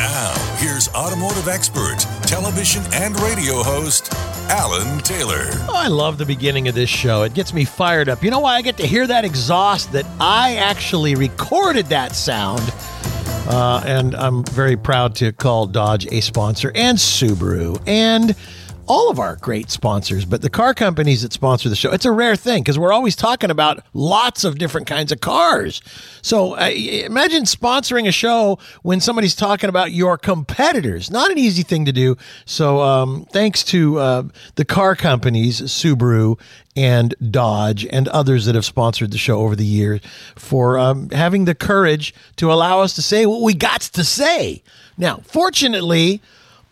Now, here's automotive expert, television and radio host, Alan Taylor. Oh, I love the beginning of this show. It gets me fired up. You know why I get to hear that exhaust? That I actually recorded that sound. Uh, and I'm very proud to call Dodge a sponsor and Subaru and all of our great sponsors, but the car companies that sponsor the show, it's a rare thing because we're always talking about lots of different kinds of cars. So uh, imagine sponsoring a show when somebody's talking about your competitors. Not an easy thing to do. So um, thanks to uh, the car companies, Subaru and Dodge and others that have sponsored the show over the years for um, having the courage to allow us to say what we got to say. Now, fortunately,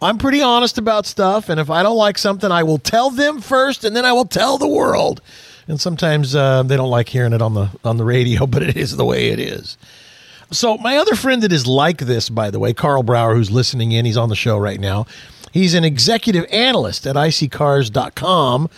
I'm pretty honest about stuff, and if I don't like something, I will tell them first, and then I will tell the world. And sometimes uh, they don't like hearing it on the on the radio, but it is the way it is. So my other friend that is like this, by the way, Karl Brauer, who's listening in, he's on the show right now. He's an executive analyst at iSeeCars.com.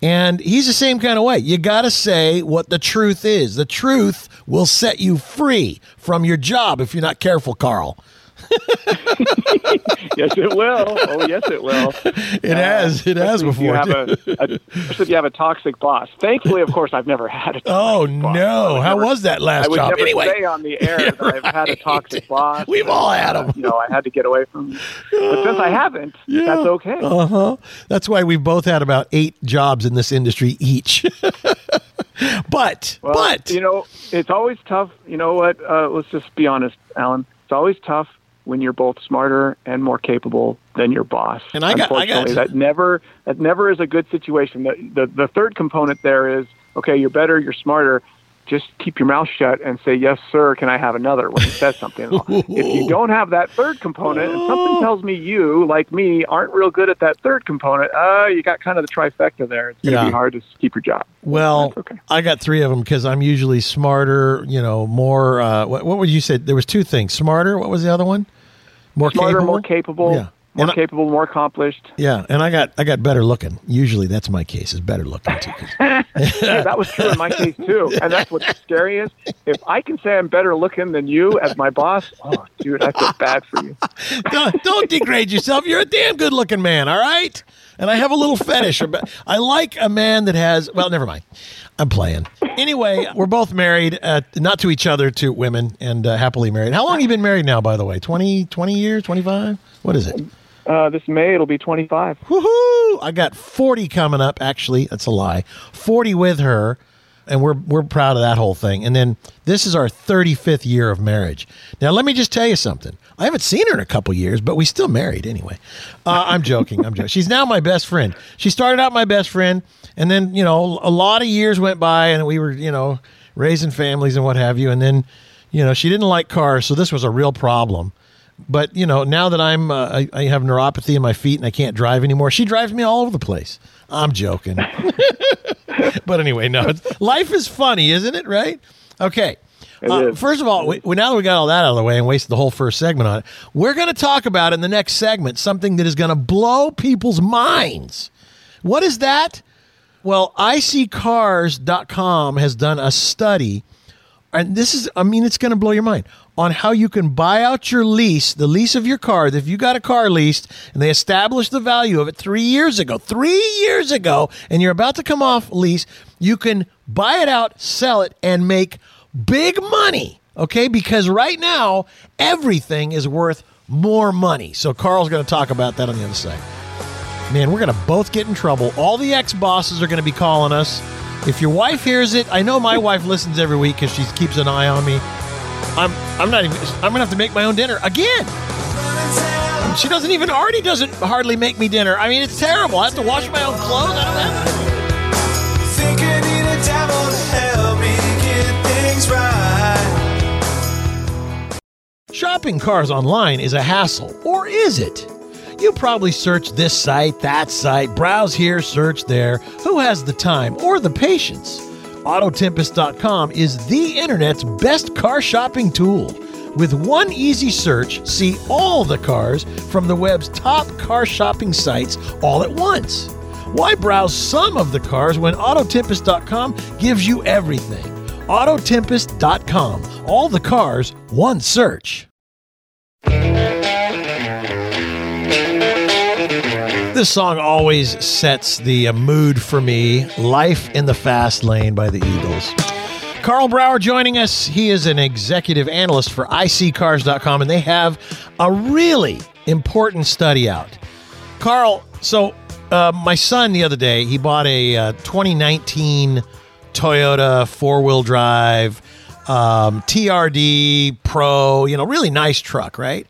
And he's the same kind of way. You got to say what the truth is. The truth will set you free from your job if you're not careful, Carl. yes, it will. Oh, yes, it will. It uh, has. It has before. If you have a, a, if you have a toxic boss. Thankfully, of course, I've never had a. oh no! How never, was that last I would job? Never anyway, say on the air yeah, that I've had a toxic boss. We've all had them. Uh, you know, I had to get away from. Them. But since I haven't, yeah. that's okay. Uh huh. That's why we've both had about eight jobs in this industry each. but well, but you know, it's always tough. You know what? Uh, let's just be honest, Alan. It's always tough when you're both smarter and more capable than your boss. And I got, Unfortunately, I got that never that never is a good situation. The, the the third component there is okay, you're better, you're smarter. Just keep your mouth shut and say yes, sir. Can I have another when he says something? if you don't have that third component, and something tells me you, like me, aren't real good at that third component, uh, you got kind of the trifecta there. It's going to Yeah. be hard to keep your job. well, okay. I got three of them because I'm usually smarter. You know, more. Uh, what, what would you say? There was two things. Smarter. What was the other one? More Smarter, capable. more capable, Yeah. more I- capable, more accomplished. Yeah, and I got I got better looking. Usually, that's my case is better looking too. Yeah, that was true in my case too. And that's what's scary is if I can say I'm better looking than you as my boss, oh dude, I feel bad for you. don't, don't degrade yourself. You're a damn good looking man, all right? And I have a little fetish. About, I like a man that has, well, never mind. I'm playing. Anyway, we're both married, uh, not to each other, to women, and uh, happily married. How long have you been married now, by the way? 20, 20 years, 25? What is it? Uh, this May it'll be 25. Woohoo! I got 40 coming up. Actually, that's a lie. 40 with her, and we're we're proud of that whole thing. And then this is our 35th year of marriage. Now, let me just tell you something. I haven't seen her in a couple years, but we still married anyway. Uh, I'm joking. I'm joking. She's now my best friend. She started out my best friend, and then you know a lot of years went by, and we were you know raising families and what have you, and then you know she didn't like cars, so this was a real problem. But you know, now that I'm, uh, I, I have neuropathy in my feet and I can't drive anymore, she drives me all over the place. I'm joking. but anyway, no, it's, life is funny, isn't it? Right? Okay. Uh, first of all, we, now that we got all that out of the way and wasted the whole first segment on it, we're going to talk about in the next segment something that is going to blow people's minds. What is that? Well, iSeeCars.com has done a study and this is i mean it's going to blow your mind on how you can buy out your lease the lease of your car if you got a car leased and they established the value of it three years ago three years ago and you're about to come off lease you can buy it out sell it and make big money okay because right now everything is worth more money so carl's going to talk about that on the other side man, we're going to both get in trouble. All the ex bosses are going to be calling us. If your wife hears it, I know my wife listens every week because she keeps an eye on me. I'm I'm not even. I'm gonna have to make my own dinner again. She doesn't even already doesn't hardly make me dinner. I mean, it's terrible. I have to wash my own clothes. I don't have. Think I need a devil to help me get things right. Shopping cars online is a hassle, or is it? You probably search this site, that site, browse here, search there. Who has the time or the patience? Autotempest.com is the internet's best car shopping tool. With one easy search, see all the cars from the web's top car shopping sites all at once. Why browse some of the cars when Autotempest.com gives you everything? Autotempest.com. All the cars, one search. This song always sets the uh, mood for me. Life in the Fast Lane by the Eagles. Karl Brauer joining us. He is an executive analyst for iSeeCars.com, and they have a really important study out. Carl, so uh, my son the other day, he bought a uh, 2019 Toyota four wheel drive um, TRD Pro, you know, really nice truck, right?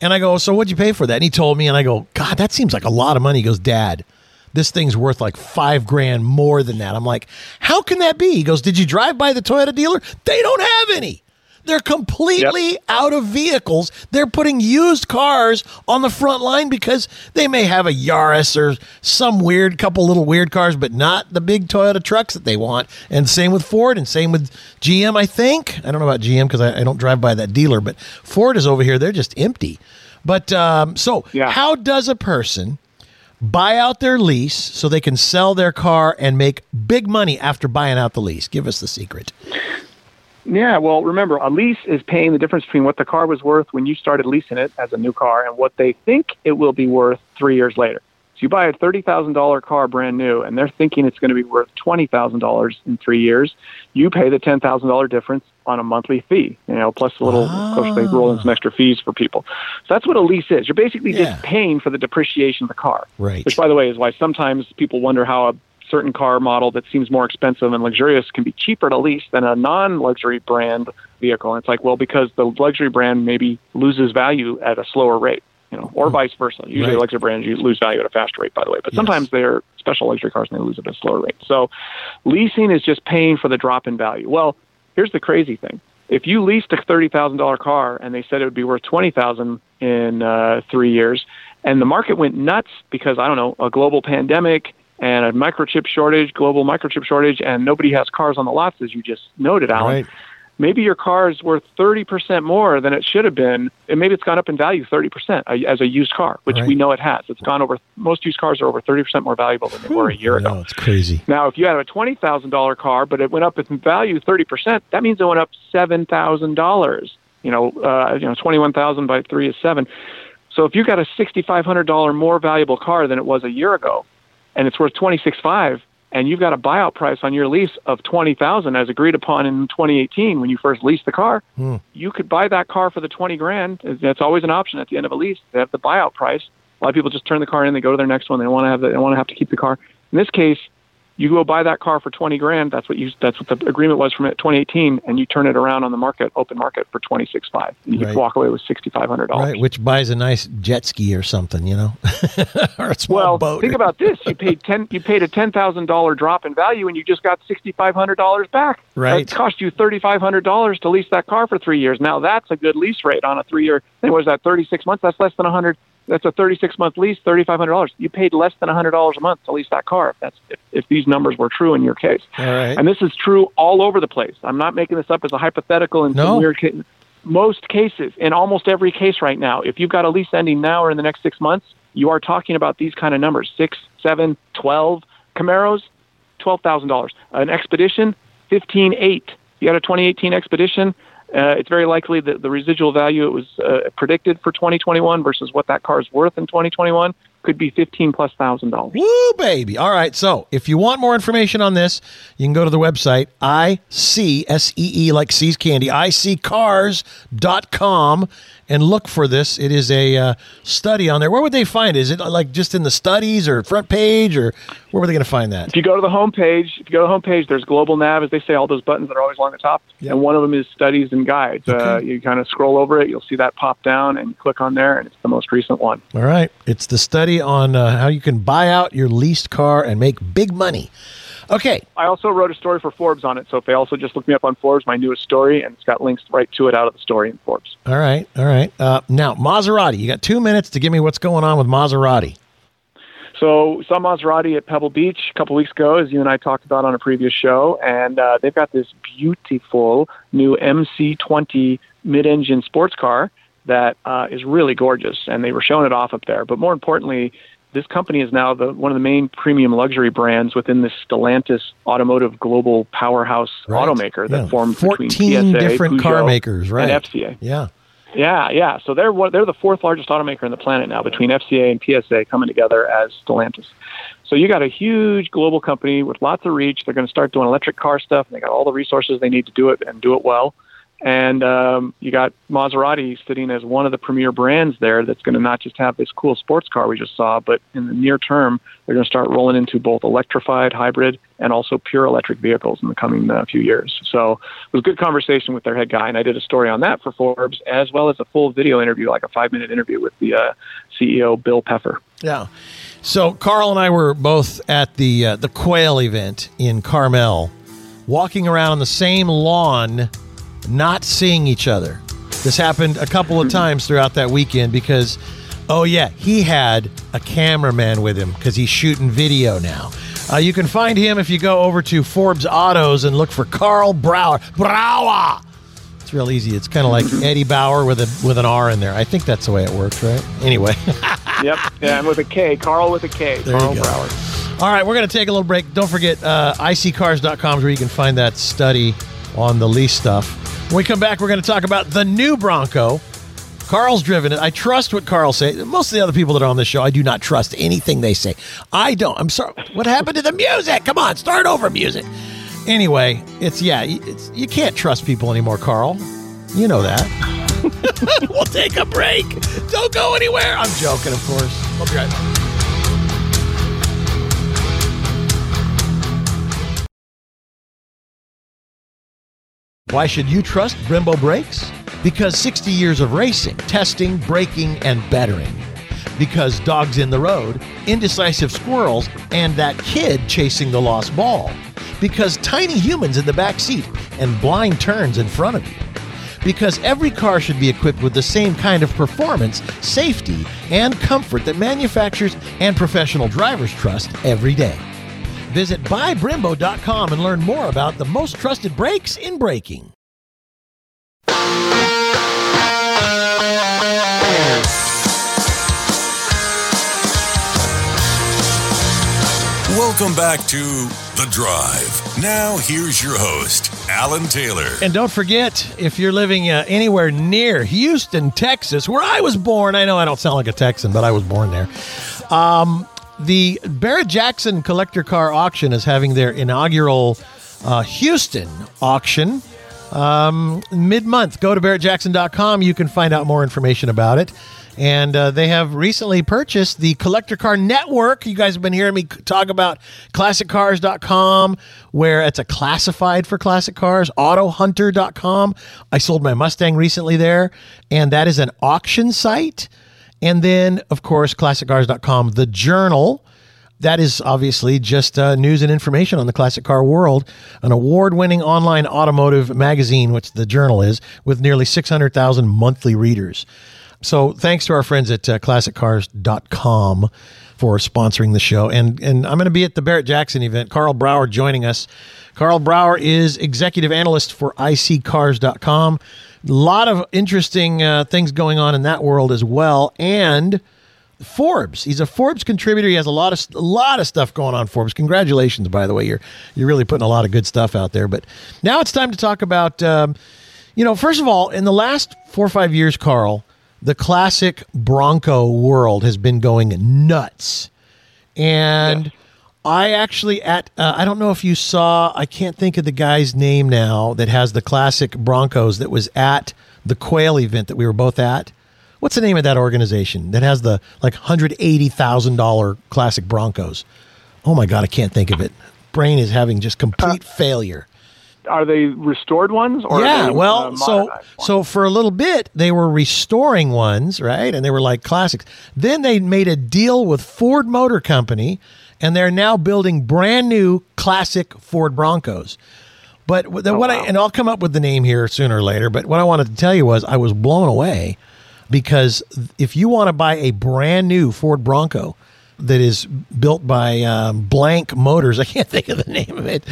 And I go, so what'd you pay for that? And he told me, and I go, God, that seems like a lot of money. He goes, Dad, this thing's worth like five grand more than that. I'm like, how can that be? He goes, Did you drive by the Toyota dealer? They don't have any. They're completely Yep. out of vehicles. They're putting used cars on the front line because they may have a Yaris or some weird couple little weird cars, but not the big Toyota trucks that they want. And same with Ford and same with GM, I think. I don't know about GM because I, I don't drive by that dealer, but Ford is over here. They're just empty. But um, so, Yeah. how does a person buy out their lease so they can sell their car and make big money after buying out the lease? Give us the secret. Yeah, well, remember, a lease is paying the difference between what the car was worth when you started leasing it as a new car and what they think it will be worth three years later. So you buy a $30,000 car brand new, and they're thinking it's going to be worth $20,000 in three years. You pay the $10,000 difference on a monthly fee, you know, plus a little, of course, they roll in some extra fees for people. So that's what a lease is. You're basically Yeah. just paying for the depreciation of the car. Right. Which, by the way, is why sometimes people wonder how a certain car model that seems more expensive and luxurious can be cheaper to lease than a non-luxury brand vehicle. And it's like, well, because the luxury brand maybe loses value at a slower rate, you know, or vice versa. Usually, Right. luxury brands lose value at a faster rate, by the way. But sometimes they're special luxury cars and they lose at a slower rate. So, leasing is just paying for the drop in value. Well, here's the crazy thing: if you leased a thirty thousand dollar car and they said it would be worth twenty thousand in uh, three years, and the market went nuts because I don't know a global pandemic and a microchip shortage, global microchip shortage, and nobody has cars on the lots as you just noted, Alan. Right. Maybe your car is worth thirty percent more than it should have been, and maybe it's gone up in value thirty percent as a used car, which Right. we know it has. It's gone over. Most used cars are over thirty percent more valuable than they were a year ago. No, it's crazy. Now, if you had a twenty thousand dollar car, but it went up in value thirty percent, that means it went up seven thousand dollars. You know, uh, you know, twenty one thousand by three is seven. So if you got a sixty five hundred dollar more valuable car than it was a year ago, and it's worth twenty six five, and you've got a buyout price on your lease of twenty thousand as agreed upon in twenty eighteen when you first leased the car, hmm. you could buy that car for the twenty grand. That's always an option at the end of a lease. They have the buyout price. A lot of people just turn the car in, they go to their next one. They want to have the, they want to have to keep the car. In this case, you go buy that car for 20 grand. That's what you, that's what the agreement was from it 2018. And you turn it around on the market, open market for 26.5. And you Right. walk away with $6,500. Right, which buys a nice jet ski or something, you know, or a small well, boat. think about this. You paid 10, you paid a $10,000 drop in value and you just got $6,500 back. Right. That cost you $3,500 to lease that car for three years. Now that's a good lease rate on a three year, what was that 36 months? That's less than 100. That's a 36 month lease, $3,500. You paid less than $100 a month to lease that car. If that's, if, if these numbers were true in your case. All right. And this is true all over the place. I'm not making this up as a hypothetical in No. some weird case. Most cases, in almost every case right now, if you've got a lease ending now or in the next six months, you are talking about these kind of numbers six, seven, twelve Camaros, twelve thousand dollars. An Expedition, fifteen eight. You got a 2018 Expedition. Uh, it's very likely that the residual value it was uh, predicted for 2021 versus what that car is worth in 2021 could be 15 plus thousand dollars. Woo, baby. All right. So if you want more information on this, you can go to the website I-C-S-E-E, E like C's candy, iSeeCars.com and look for this. It is a uh, study on there. Where would they find it? Is it like just in the studies or front page or where were they going to find that? If you go to the homepage, if you go to the homepage, there's global nav, as they say, all those buttons that are always along the top, Yep. and one of them is studies and guides. Uh, you kind of scroll over it, you'll see that pop down, and click on there, and it's the most recent one. All right. It's the study on uh, how you can buy out your leased car and make big money. Okay. I also wrote a story for Forbes on it. So if they also just look me up on Forbes, my newest story, and it's got links right to it out of the story in Forbes. All right. All right. Uh, now, Maserati. You got two minutes to give me what's going on with Maserati. So saw Maserati at Pebble Beach a couple weeks ago, as you and I talked about on a previous show, and uh, they've got this beautiful new MC20 mid-engine sports car that uh, is really gorgeous, and they were showing it off up there. But more importantly, this company is now the one of the main premium luxury brands within this Stellantis automotive global powerhouse Right. automaker that Yeah. formed between 14 PSA, different car makers, right. and FCA. Yeah. Yeah, yeah. So they're they're the fourth largest automaker on the planet now, between FCA and PSA coming together as Stellantis. So you got a huge global company with lots of reach. They're going to start doing electric car stuff. And they got all the resources they need to do it and do it well. And um, you got Maserati sitting as one of the premier brands there that's going to not just have this cool sports car we just saw, but in the near term, they're going to start rolling into both electrified, hybrid, and also pure electric vehicles in the coming uh, few years. So it was a good conversation with their head guy, and I did a story on that for Forbes, as well as a full video interview, like a five minute interview with the uh, CEO, Bill Peffer. Yeah. So Carl and I were both at the uh, the Quail event in Carmel, walking around on the same lawn, not seeing each other. This happened a couple of times throughout that weekend because, oh yeah, he had a cameraman with him because he's shooting video now. Uh, you can find him if you go over to Forbes Autos and look for Karl Brauer. Brauer. It's real easy. It's kind of like Eddie Bauer with a with an R in there. I think that's the way it works, right? Anyway. yep, yeah, and with a K, Carl with a K, There Carl. Brauer. All right, we're going to take a little break. Don't forget, uh, iSeeCars.com is where you can find that study on the lease stuff. When we come back, we're going to talk about the new Bronco. Carl's driven it. I trust what Carl says. Most of the other people that are on this show, I do not trust anything they say. I don't. I'm sorry. What happened to the music? Come on, start over music. Anyway, it's yeah, it's, you can't trust people anymore, Carl. You know that. we'll take a break. Don't go anywhere. I'm joking, of course. We'll be right back. Why should you trust Brembo brakes? Because 60 years of racing, testing, braking, and bettering. Because dogs in the road, indecisive squirrels, and that kid chasing the lost ball. Because tiny humans in the back seat and blind turns in front of you. Because every car should be equipped with the same kind of performance, safety, and comfort that manufacturers and professional drivers trust every day. Visit buybrembo.com and learn more about the most trusted brakes in braking. Welcome back to The Drive. Now, here's your host, Alan Taylor. And don't forget, if you're living uh, anywhere near Houston, Texas, where I was born, I know I don't sound like a Texan, but I was born there. Um, the Barrett Jackson Collector Car Auction is having their inaugural uh, Houston auction um, mid month. Go to barrettjackson.com. You can find out more information about it. And uh, they have recently purchased the Collector Car Network. You guys have been hearing me talk about classiccars.com, where it's a classified for classic cars, autohunter.com. I sold my Mustang recently there, and that is an auction site. And then, of course, classiccars.com, the journal. That is obviously just uh, news and information on the classic car world, an award winning online automotive magazine, which the journal is, with nearly 600,000 monthly readers. So thanks to our friends at uh, classiccars.com for sponsoring the show. And, and I'm going to be at the Barrett Jackson event. Karl Brauer joining us. Karl Brauer is executive analyst for iSeeCars.com. A lot of interesting uh, things going on in that world as well. And Forbes. He's a Forbes contributor. He has a lot of a lot of stuff going on. Forbes. Congratulations, by the way. You're you're really putting a lot of good stuff out there. But now it's time to talk about. Um, you know, first of all, in the last four or five years, Carl, the classic Bronco world has been going nuts, and. I actually at uh, I don't know if you saw I can't think of the guy's name now that has the classic Broncos that was at the Quail event that we were both at. What's the name of that organization that has the like hundred eighty thousand dollar classic Broncos? Oh my god, I can't think of it. Brain is having just complete failure. Are they restored ones? Or yeah, they, well, uh, so ones? so for a little bit they were restoring ones, right? And they were like classics. Then they made a deal with Ford Motor Company and they're now building brand new classic Ford Broncos. But Oh, what I and I'll come up with the name here sooner or later. But what I wanted to tell you was I was blown away because if you want to buy a brand new Ford Bronco that is built by um, Blank Motors, I can't think of the name of it.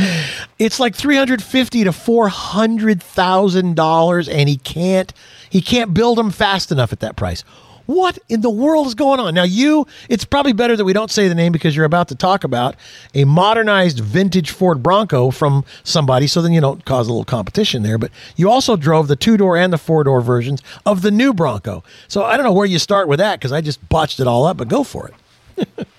It's like three hundred fifty to four hundred thousand dollars, and he can't he can't build them fast enough at that price. What in the world is going on? Now, you, it's probably better that we don't say the name because you're about to talk about a modernized vintage Ford Bronco from somebody, so then you don't cause a little competition there. But you also drove the two door and the four door versions of the new Bronco. So I don't know where you start with that because I just botched it all up, but go for it.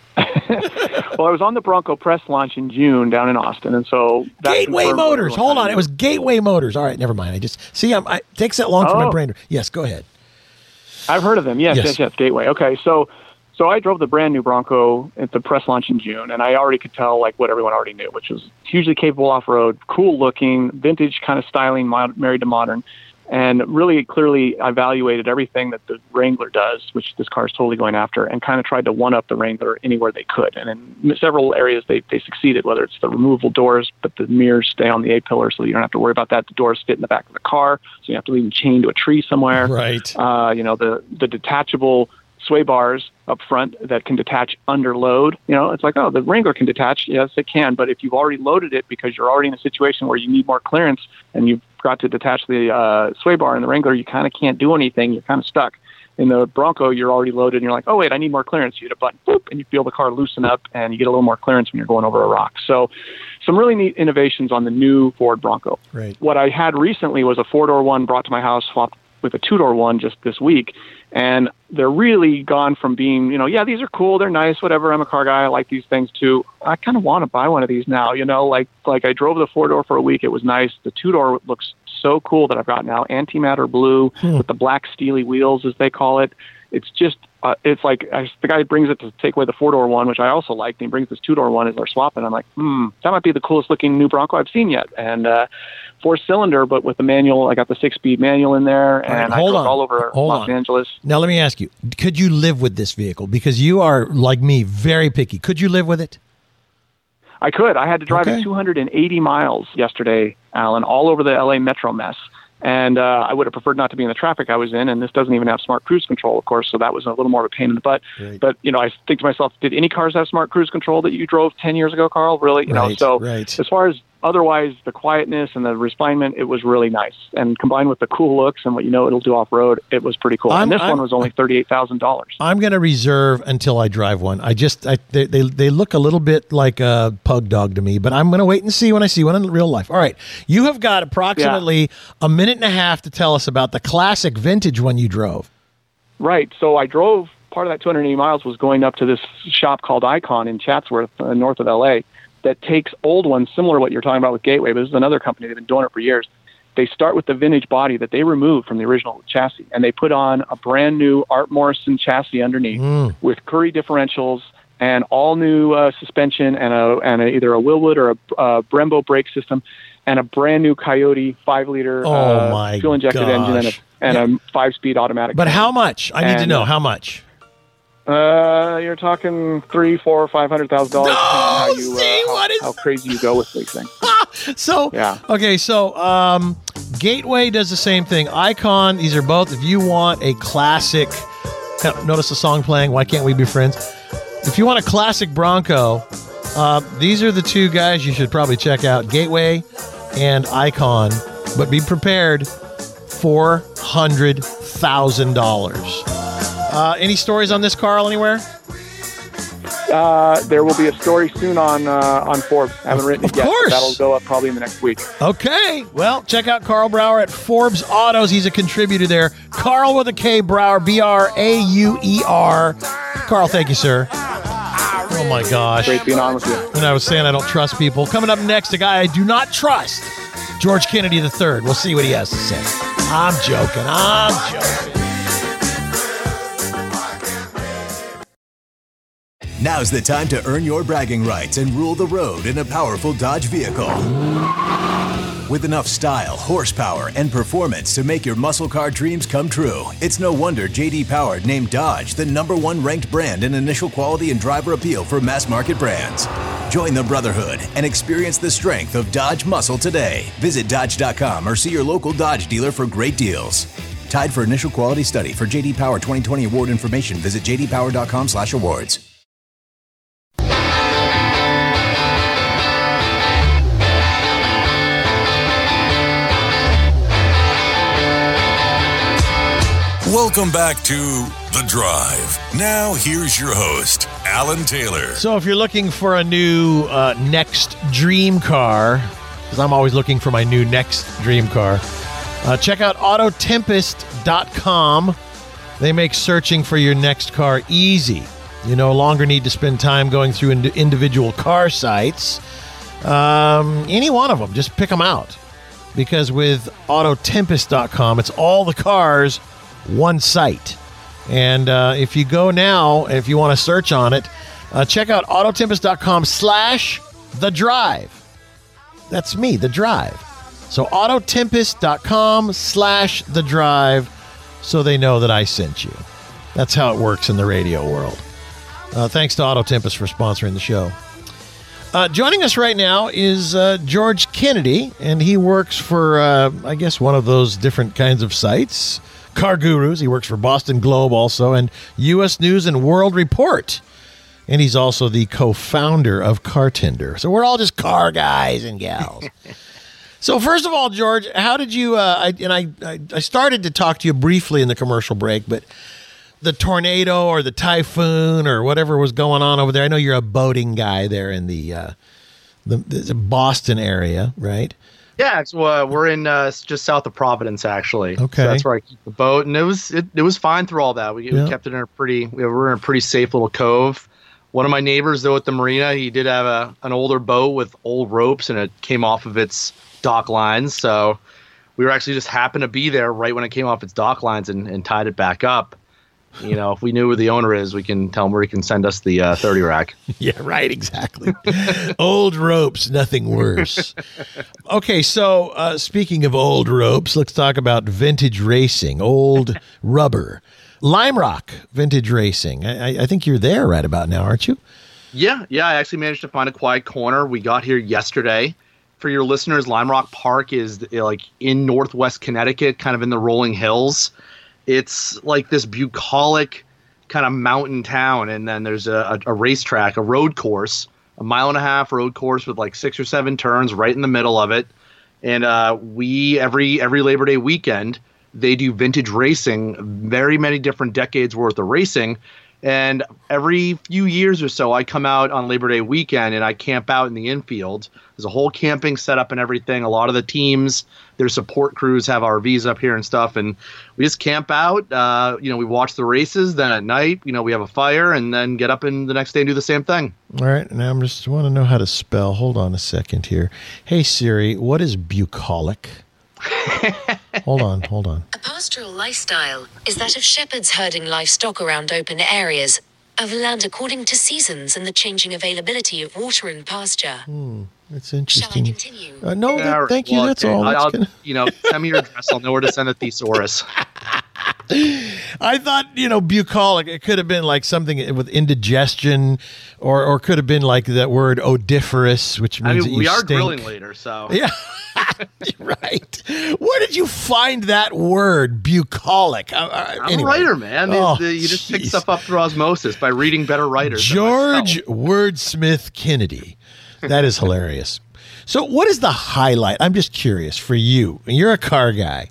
Well, I was on the Bronco press launch in June down in Austin, and so Gateway Motors. Hold on. It was Gateway Motors. All right, never mind. I just see. I'm, I, it takes that long for my Oh. brain. Yes, go ahead. I've heard of them. Yes, Yes. yes, yes, Gateway. Okay, so so I drove the brand new Bronco at the press launch in June, and I already could tell like what everyone already knew, which was hugely capable off road, cool looking, vintage kind of styling, mod- married to modern, and really clearly evaluated everything that the Wrangler does, which this car is totally going after, and kind of tried to one up the Wrangler anywhere they could. And in several areas they they succeeded, whether it's the removable doors, but the mirrors stay on the A pillar, so you don't have to worry about that. The doors fit in the back of the car, so you have to leave them chained to a tree somewhere Right. uh, you know, the the detachable sway bars up front that can detach under load. You know, it's like, oh, the Wrangler can detach. Yes, it can. But if you've already loaded it because you're already in a situation where you need more clearance and you've got to detach the uh, sway bar in the Wrangler, you kind of can't do anything. You're kind of stuck. In the Bronco, you're already loaded and you're like, oh, wait, I need more clearance. You hit a button, boop, and you feel the car loosen up and you get a little more clearance when you're going over a rock. So, some really neat innovations on the new Ford Bronco. Right. What I had recently was a four door one brought to my house, swapped with a two door one just this week. And they're really gone from being, you know, yeah, these are cool, they're nice, whatever. I'm a car guy, I like these things too. I kind of want to buy one of these now, you know, like like I drove the four door for a week, it was nice. The two door looks so cool that I've got now antimatter blue hmm. with the black steely wheels, as they call it. It's just, uh, it's like I, the guy brings it to take away the four door one, which I also liked. And he brings this two door one as they're swapping. I'm like, hmm, that might be the coolest looking new Bronco I've seen yet. And uh, four cylinder, but with the manual. I got the six speed manual in there, right, and I hold drove on. all over Hold Los on. Angeles. Now let me ask you: Could you live with this vehicle? Because you are like me, very picky. Could you live with it? I could. I had to drive Okay. it 280 miles yesterday, Alan, all over the LA metro mess. And uh, I would have preferred not to be in the traffic I was in. And this doesn't even have smart cruise control, of course, so that was a little more of a pain in the butt. Right. But you know, I think to myself, did any cars have smart cruise control that you drove 10 years ago, Carl? Really? You know, so right. as far as otherwise, the quietness and the refinement, it was really nice. And combined with the cool looks and what you know it'll do off road, it was pretty cool. I'm- and this I'm- one was only thirty-eight thousand dollars. I'm going to reserve until I drive one. I just I, they, they they look a little bit like a pug dog to me, but I'm going to wait and see when I see one in real life. All right, you have got approximately a minute and a half to tell us about the classic vintage one you drove. Right. So I drove part of that 280 miles was going up to this shop called Icon in Chatsworth, uh, north of LA, that takes old ones similar to what you're talking about with Gateway. But this is another company. They've been doing it for years. They start with the vintage body that they removed from the original chassis, and they put on a brand new Art Morrison chassis underneath with Currie differentials and all new uh, suspension and a and a, either a Willwood or a uh, Brembo brake system and a brand new Coyote five liter Oh, uh, fuel injected engine and a and a five speed automatic. But how much? I need to know how much. Uh, you're talking three, four, five hundred thousand dollars. How you uh, see, how, what is- how crazy you go with these things? So Yeah. okay, so um, Gateway does the same thing. Icon, these are both. If you want a classic, notice the song playing. Why can't we be friends? If you want a classic Bronco, uh, these are the two guys you should probably check out: Gateway and Icon. But be prepared, four hundred thousand dollars. Uh, any stories on this, Carl? Anywhere? Uh, there will be a story soon on uh, on Forbes. I haven't written Of it yet. course. That'll go up probably in the next week. Okay. Well, check out Karl Brauer at Forbes Autos. He's a contributor there. Carl with a K Brauer, B R A U E R. Carl, thank you, sir. Oh my gosh. Great being on with you. And I was saying I don't trust people. Coming up next, a guy I do not trust, George Kennedy III. We'll see what he has to say. I'm joking. I'm joking. Now's the time to earn your bragging rights and rule the road in a powerful Dodge vehicle. With enough style, horsepower, and performance to make your muscle car dreams come true, it's no wonder JD Power named Dodge the number one ranked brand in initial quality and driver appeal for mass market brands. Join the Brotherhood and experience the strength of Dodge muscle today. Visit Dodge.com or see your local Dodge dealer for great deals. Tied for initial quality study for JD Power 2020 award information, visit jdpower.com/awards. Welcome back to The Drive. Now, here's your host, Alan Taylor. So, if you're looking for a new uh, next dream car, because I'm always looking for my new next dream car, uh, check out Autotempest.com. They make searching for your next car easy. You no longer need to spend time going through ind- individual car sites. Um, any one of them, just pick them out. Because with Autotempest.com, it's all the cars, one site. And uh, if you go now, if you want to search on it, uh, check out Autotempest.com slash the drive. That's me, the drive. So Autotempest.com slash the drive so they know that I sent you. That's how it works in the radio world. Uh, thanks to Auto Tempest for sponsoring the show. Uh, joining us right now is uh, George Kennedy, and he works for, uh, I guess, one of those different kinds of sites, Car Gurus. He works for Boston Globe also, and U.S. News and World Report. And he's also the co founder of Cartender. So we're all just car guys and gals. So first of all, George, how did you? Uh, I, and I, I, I started to talk to you briefly in the commercial break, but the tornado or the typhoon or whatever was going on over there. I know you're a boating guy there in the uh, the, the Boston area, right? Yeah, so, uh, we're in uh, just south of Providence, actually. Okay. so that's where I keep the boat, and it was it, it was fine through all that. We, Yeah. we kept it in a pretty we were in a pretty safe little cove. One of my neighbors, though, at the marina, he did have a an older boat with old ropes, and it came off of its dock lines. So we were actually just happened to be there right when it came off its dock lines and, and tied it back up. You know, if we knew where the owner is, we can tell him where he can send us the uh, thirty rack. Yeah, right, exactly. old ropes, nothing worse. Okay, so uh, speaking of old ropes, let's talk about vintage racing, old rubber. Lime Rock Vintage Racing. I, I- I think you're there right about now, aren't you? Yeah, yeah. I actually managed to find a quiet corner. We got here yesterday. For your listeners, Lime Rock Park is like in Northwest Connecticut, kind of in the rolling hills. It's like this bucolic kind of mountain town, and then there's a, a, a racetrack, a road course, a mile and a half road course with like six or seven turns right in the middle of it. And uh, we every every Labor Day weekend they do vintage racing, very many different decades worth of racing. And every few years or so, I come out on Labor Day weekend and I camp out in the infield. There's a whole camping setup and everything. A lot of the teams, their support crews have RVs up here and stuff, and we just camp out. Uh, you know, we watch the races. Then at night, you know, we have a fire, and then get up and the next day and do the same thing. All right, now I'm just want to know how to spell. Hold on a second here. Hey Siri, what is bucolic? hold on, hold on. A pastoral lifestyle is that of shepherds herding livestock around open areas of land according to seasons and the changing availability of water and pasture. It's Shall I interesting. continue? Uh, no, that- All right, thank you. That's okay, all. That's I'll, gonna- you know, send me your address. I'll know where to send a thesaurus. I thought, you know, bucolic, it could have been like something with indigestion or, or could have been like that word odiferous, which I means mean, that we you are stink. grilling later, so Yeah. right. Where did you find that word, bucolic? Uh, uh, I'm anyway. a writer, man. Oh, The- you just pick stuff up through osmosis by reading better writers. George. Wordsmith Kennedy. That is hilarious. So, what is the highlight? I'm just curious for you. And you're a car guy.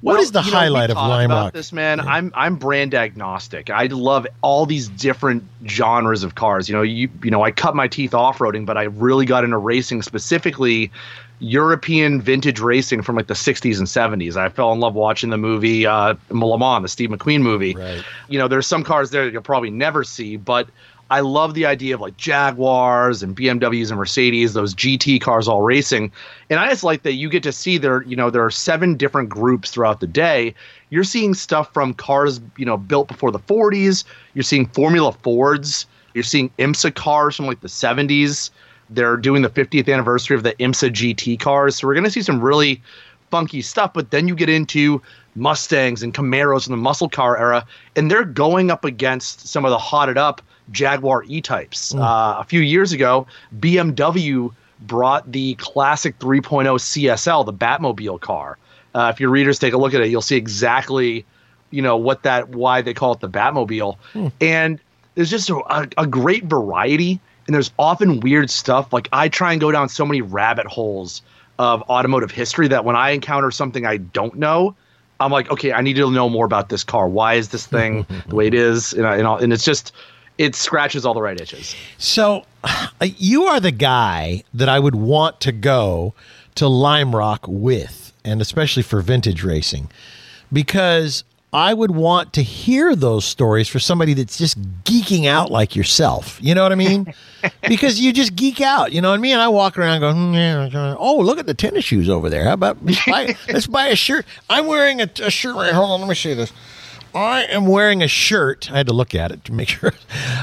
What Well, is the you know, highlight of Lime Rock? This man, I'm I'm brand agnostic. I love all these different genres of cars. You know, you you know, I cut my teeth off roading, but I really got into racing specifically. European vintage racing from like the 60s and 70s. I fell in love watching the movie uh, Le Mans, the Steve McQueen movie. Right. You know, there's some cars there that you'll probably never see, but I love the idea of like Jaguars and BMWs and Mercedes, those GT cars all racing. And I just like that you get to see there, you know, there are seven different groups throughout the day. You're seeing stuff from cars, you know, built before the 40s. You're seeing Formula Fords. You're seeing IMSA cars from like the 70s. They're doing the 50th anniversary of the IMSA GT cars, so we're going to see some really funky stuff. But then you get into Mustangs and Camaros in the muscle car era, and they're going up against some of the hotted up Jaguar E-types. Uh, a few years ago, BMW brought the classic 3.0 CSL, the Batmobile car. Uh, if your readers take a look at it, you'll see exactly, you know, what that why they call it the Batmobile. And there's just a, a great variety, and there's often weird stuff. Like I try and go down so many rabbit holes of automotive history that when I encounter something I don't know, I'm like, okay, I need to know more about this car. Why is this thing the way it is? And, I- and, all, and it's just, it scratches all the right itches. So, uh, you are the guy that I would want to go to Lime Rock with, and especially for vintage racing, because I would want to hear those stories for somebody that's just geeking out like yourself. You know what I mean? because you just geek out. You know what I mean? I walk around going, "Hmm, yeah, oh, look at the tennis shoes over there. How about let's buy, let's buy a shirt? I'm wearing a, a shirt right. Hold on, let me see this. I am wearing a shirt. I had to look at it to make sure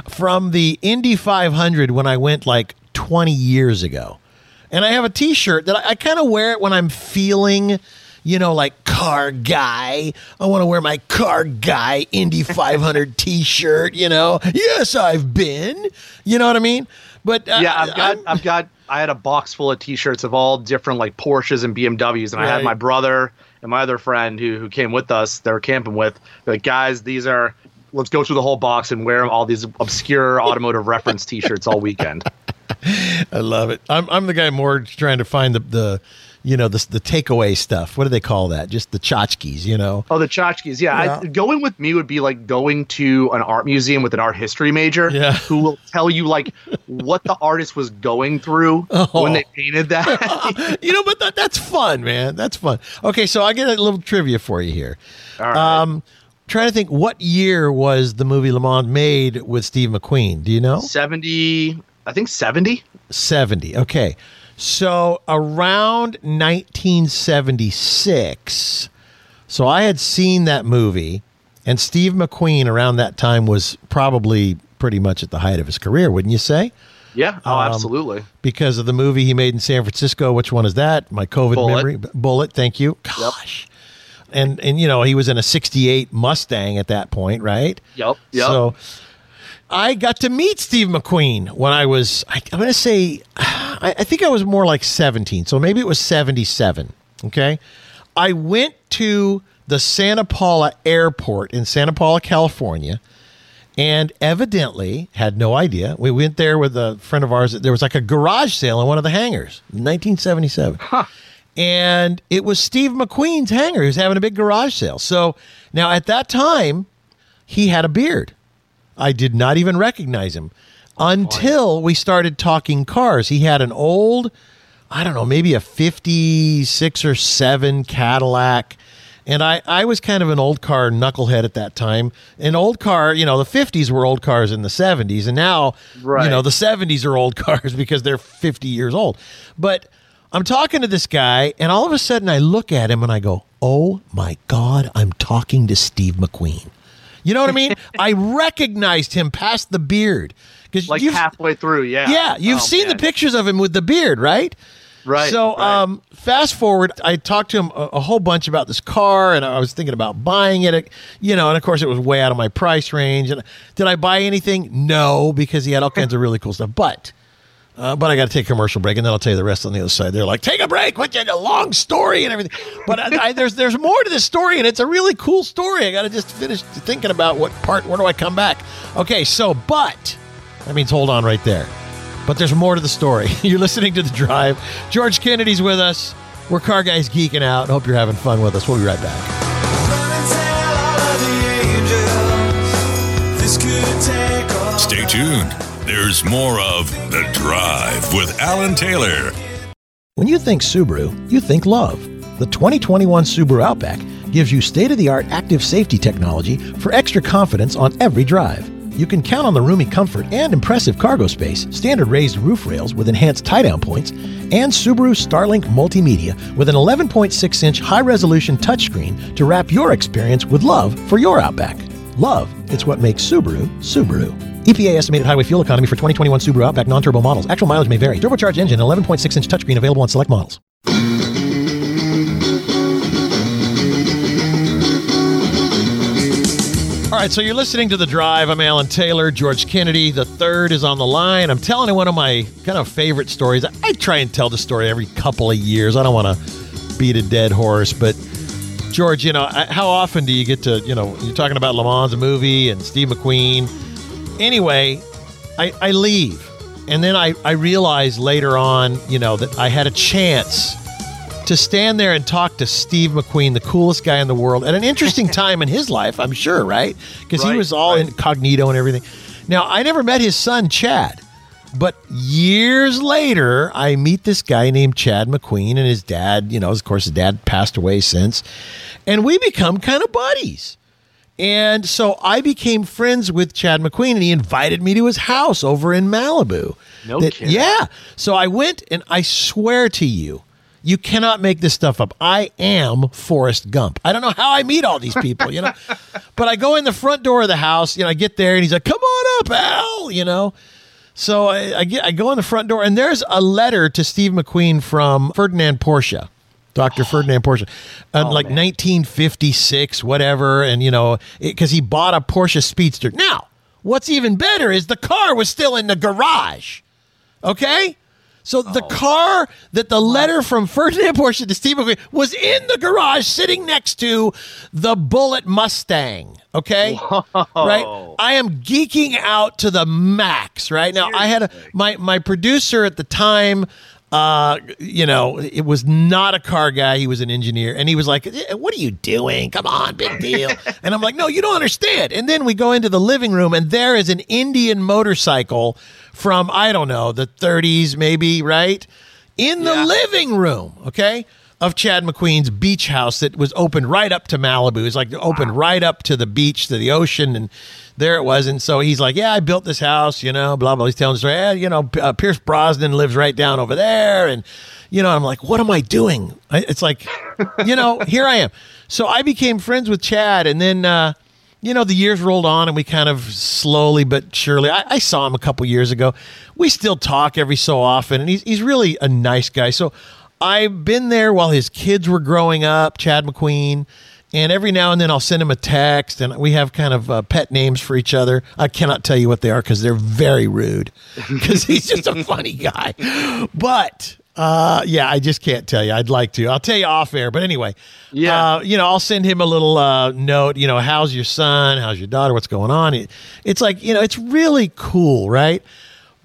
from the Indy 500 when I went like 20 years ago. And I have a t shirt that I, I kind of wear it when I'm feeling, you know, like car guy. I want to wear my car guy Indy 500 t shirt, you know. Yes, I've been. You know what I mean? But uh, yeah, I've got, I'm- I've got, I had a box full of T-shirts of all different like Porsches and BMWs, and I had my brother and my other friend who who came with us. They were camping with. They're like, guys, these are. Let's go through the whole box and wear all these obscure automotive reference T-shirts all weekend. I love it. I'm I'm the guy more trying to find the the you know the the takeaway stuff. What do they call that? Just the tchotchkes, you know. Oh, the tchotchkes. Yeah, I, going with me would be like going to an art museum with an art history major Yeah. who will tell you like what the artist was going through Oh. when they painted that. you know, but that, that's fun, man. That's fun. Okay, so I get a little trivia for you here. All right. Um, trying to think, what year was the movie Le Mans made with Steve McQueen? Do you know? 70, I think 70. 70. Okay. So around 1976. So I had seen that movie, and Steve McQueen around that time was probably pretty much at the height of his career, wouldn't you say? Yeah, oh, Um, absolutely. Because of the movie he made in San Francisco. Which one is that? My COVID Bullitt. memory. Bullitt. Thank you. Gosh. And and you know he was in a '68 Mustang at that point, right? Yep, yep. So I got to meet Steve McQueen when I was, I, I'm going to say, I, I think I was more like 17. So maybe it was 77. Okay. I went to the Santa Paula airport in Santa Paula, California, and evidently had no idea. We went there with a friend of ours. There was like a garage sale in one of the hangars, 1977 and it was Steve McQueen's hangar. He was having a big garage sale. So now at that time, he had a beard. I did not even recognize him until we started talking cars. He had an old, I don't know, maybe a 56 or 7 Cadillac. And I, I was kind of an old car knucklehead at that time. An old car, you know, the 50s were old cars in the 70s. And now, you know, the 70s are old cars because they're 50 years old. But I'm talking to this guy, and all of a sudden I look at him and I go, Oh my God, I'm talking to Steve McQueen. You know what I mean? I recognized him past the beard. Because Like halfway through, yeah. yeah, you've Oh, seen the pictures of him with the beard, right? Right. So, right. um, fast forward, I talked to him a, a whole bunch about this car, and I was thinking about buying it. You know, and of course, it was way out of my price range. And did I buy anything? No, because he had all kinds of really cool stuff. But, uh, but I got to take a commercial break, and then I'll tell you the rest on the other side. They're like, "Take a break," is a long story and everything. But I, I, there's there's more to this story, and it's a really cool story. I got to just finish thinking about what part. Where do I come back? Okay, so but that means hold on right there. But there's more to the story. You're listening to The Drive. George Kennedy's with us. We're car guys geeking out. Hope you're having fun with us. We'll be right back. Stay tuned. There's more of The Drive with Alan Taylor. When you think Subaru, you think love. The 2021 Subaru Outback gives you state of the art active safety technology for extra confidence on every drive. You can count on the roomy comfort and impressive cargo space, standard raised roof rails with enhanced tie down points, and Subaru Starlink Multimedia with an 11.6 inch high resolution touchscreen to wrap your experience with love for your Outback. Love, it's what makes Subaru, Subaru. EPA estimated highway fuel economy for 2021 Subaru Outback non-turbo models. Actual mileage may vary. Turbocharged engine, 11.6-inch touchscreen available on select models. All right, so you're listening to The Drive. I'm Alan Taylor. George Kennedy, the third, is on the line. I'm telling one of my kind of favorite stories. I, try and tell the story every couple of years. I don't want to beat a dead horse, but George, you know, how often do you get to, you know, you're talking about Le Mans, a movie, and Steve McQueen. Anyway, I, I leave. And then I, I realize later on, you know, that I had a chance to stand there and talk to Steve McQueen, the coolest guy in the world, at an interesting time in his life, I'm sure, right? Because he was all right. incognito and everything. Now, I never met his son, Chad, but years later, I meet this guy named Chad McQueen and his dad. You know, of course, his dad passed away since, and we become kind of buddies. And so I became friends with Chad McQueen, and he invited me to his house over in Malibu. No That- kidding. Yeah. So I went, and I swear to you, you cannot make this stuff up. I am Forrest Gump. I don't know how I meet all these people, you know, but I go in the front door of the house. You know, I get there, and he's like, "Come on up, Al," you know. So I, I get, I go in the front door, and there's a letter to Steve McQueen from Ferdinand Porsche. Dr. Ferdinand Porsche, uh, like 1956, whatever, and you know, because he bought a Porsche Speedster. Now, what's even better is the car was still in the garage. Okay, so the car that the letter from Ferdinand Porsche to Steve McQueen was in the garage, sitting next to the Bullitt Mustang. Okay, right. I am geeking out to the max right now. I had a my my producer at the time. Uh, you know, it was not a car guy. He was an engineer, and he was like, "Eh, "What are you doing? Come on, big deal." and I'm like, "No, you don't understand." And then we go into the living room, and there is an Indian motorcycle from I don't know the 30s, maybe right in the Yeah. living room. Okay. Of Chad McQueen's beach house that was open right up to Malibu. It's like open right up to the beach, to the ocean, and there it was. And so he's like, "Yeah, I built this house, you know, blah blah." He's telling the story. Yeah, you know, uh, Pierce Brosnan lives right down over there, and you know, I'm like, "What am I doing?" I, it's like, you know, here I am. So I became friends with Chad, and then. uh you know, the years rolled on and we kind of slowly but surely. I, I saw him a couple years ago. We still talk every so often, and he's, he's really a nice guy. So I've been there while his kids were growing up, Chad McQueen. And every now and then I'll send him a text, and we have kind of uh, pet names for each other. I cannot tell you what they are because they're very rude, because he's just a funny guy. But uh, yeah, I just can't tell you. I'd like to. I'll tell you off air. But anyway, Yeah. uh, you know, I'll send him a little uh, note. You know, how's your son? How's your daughter? What's going on? It, it's like you know, it's really cool, right?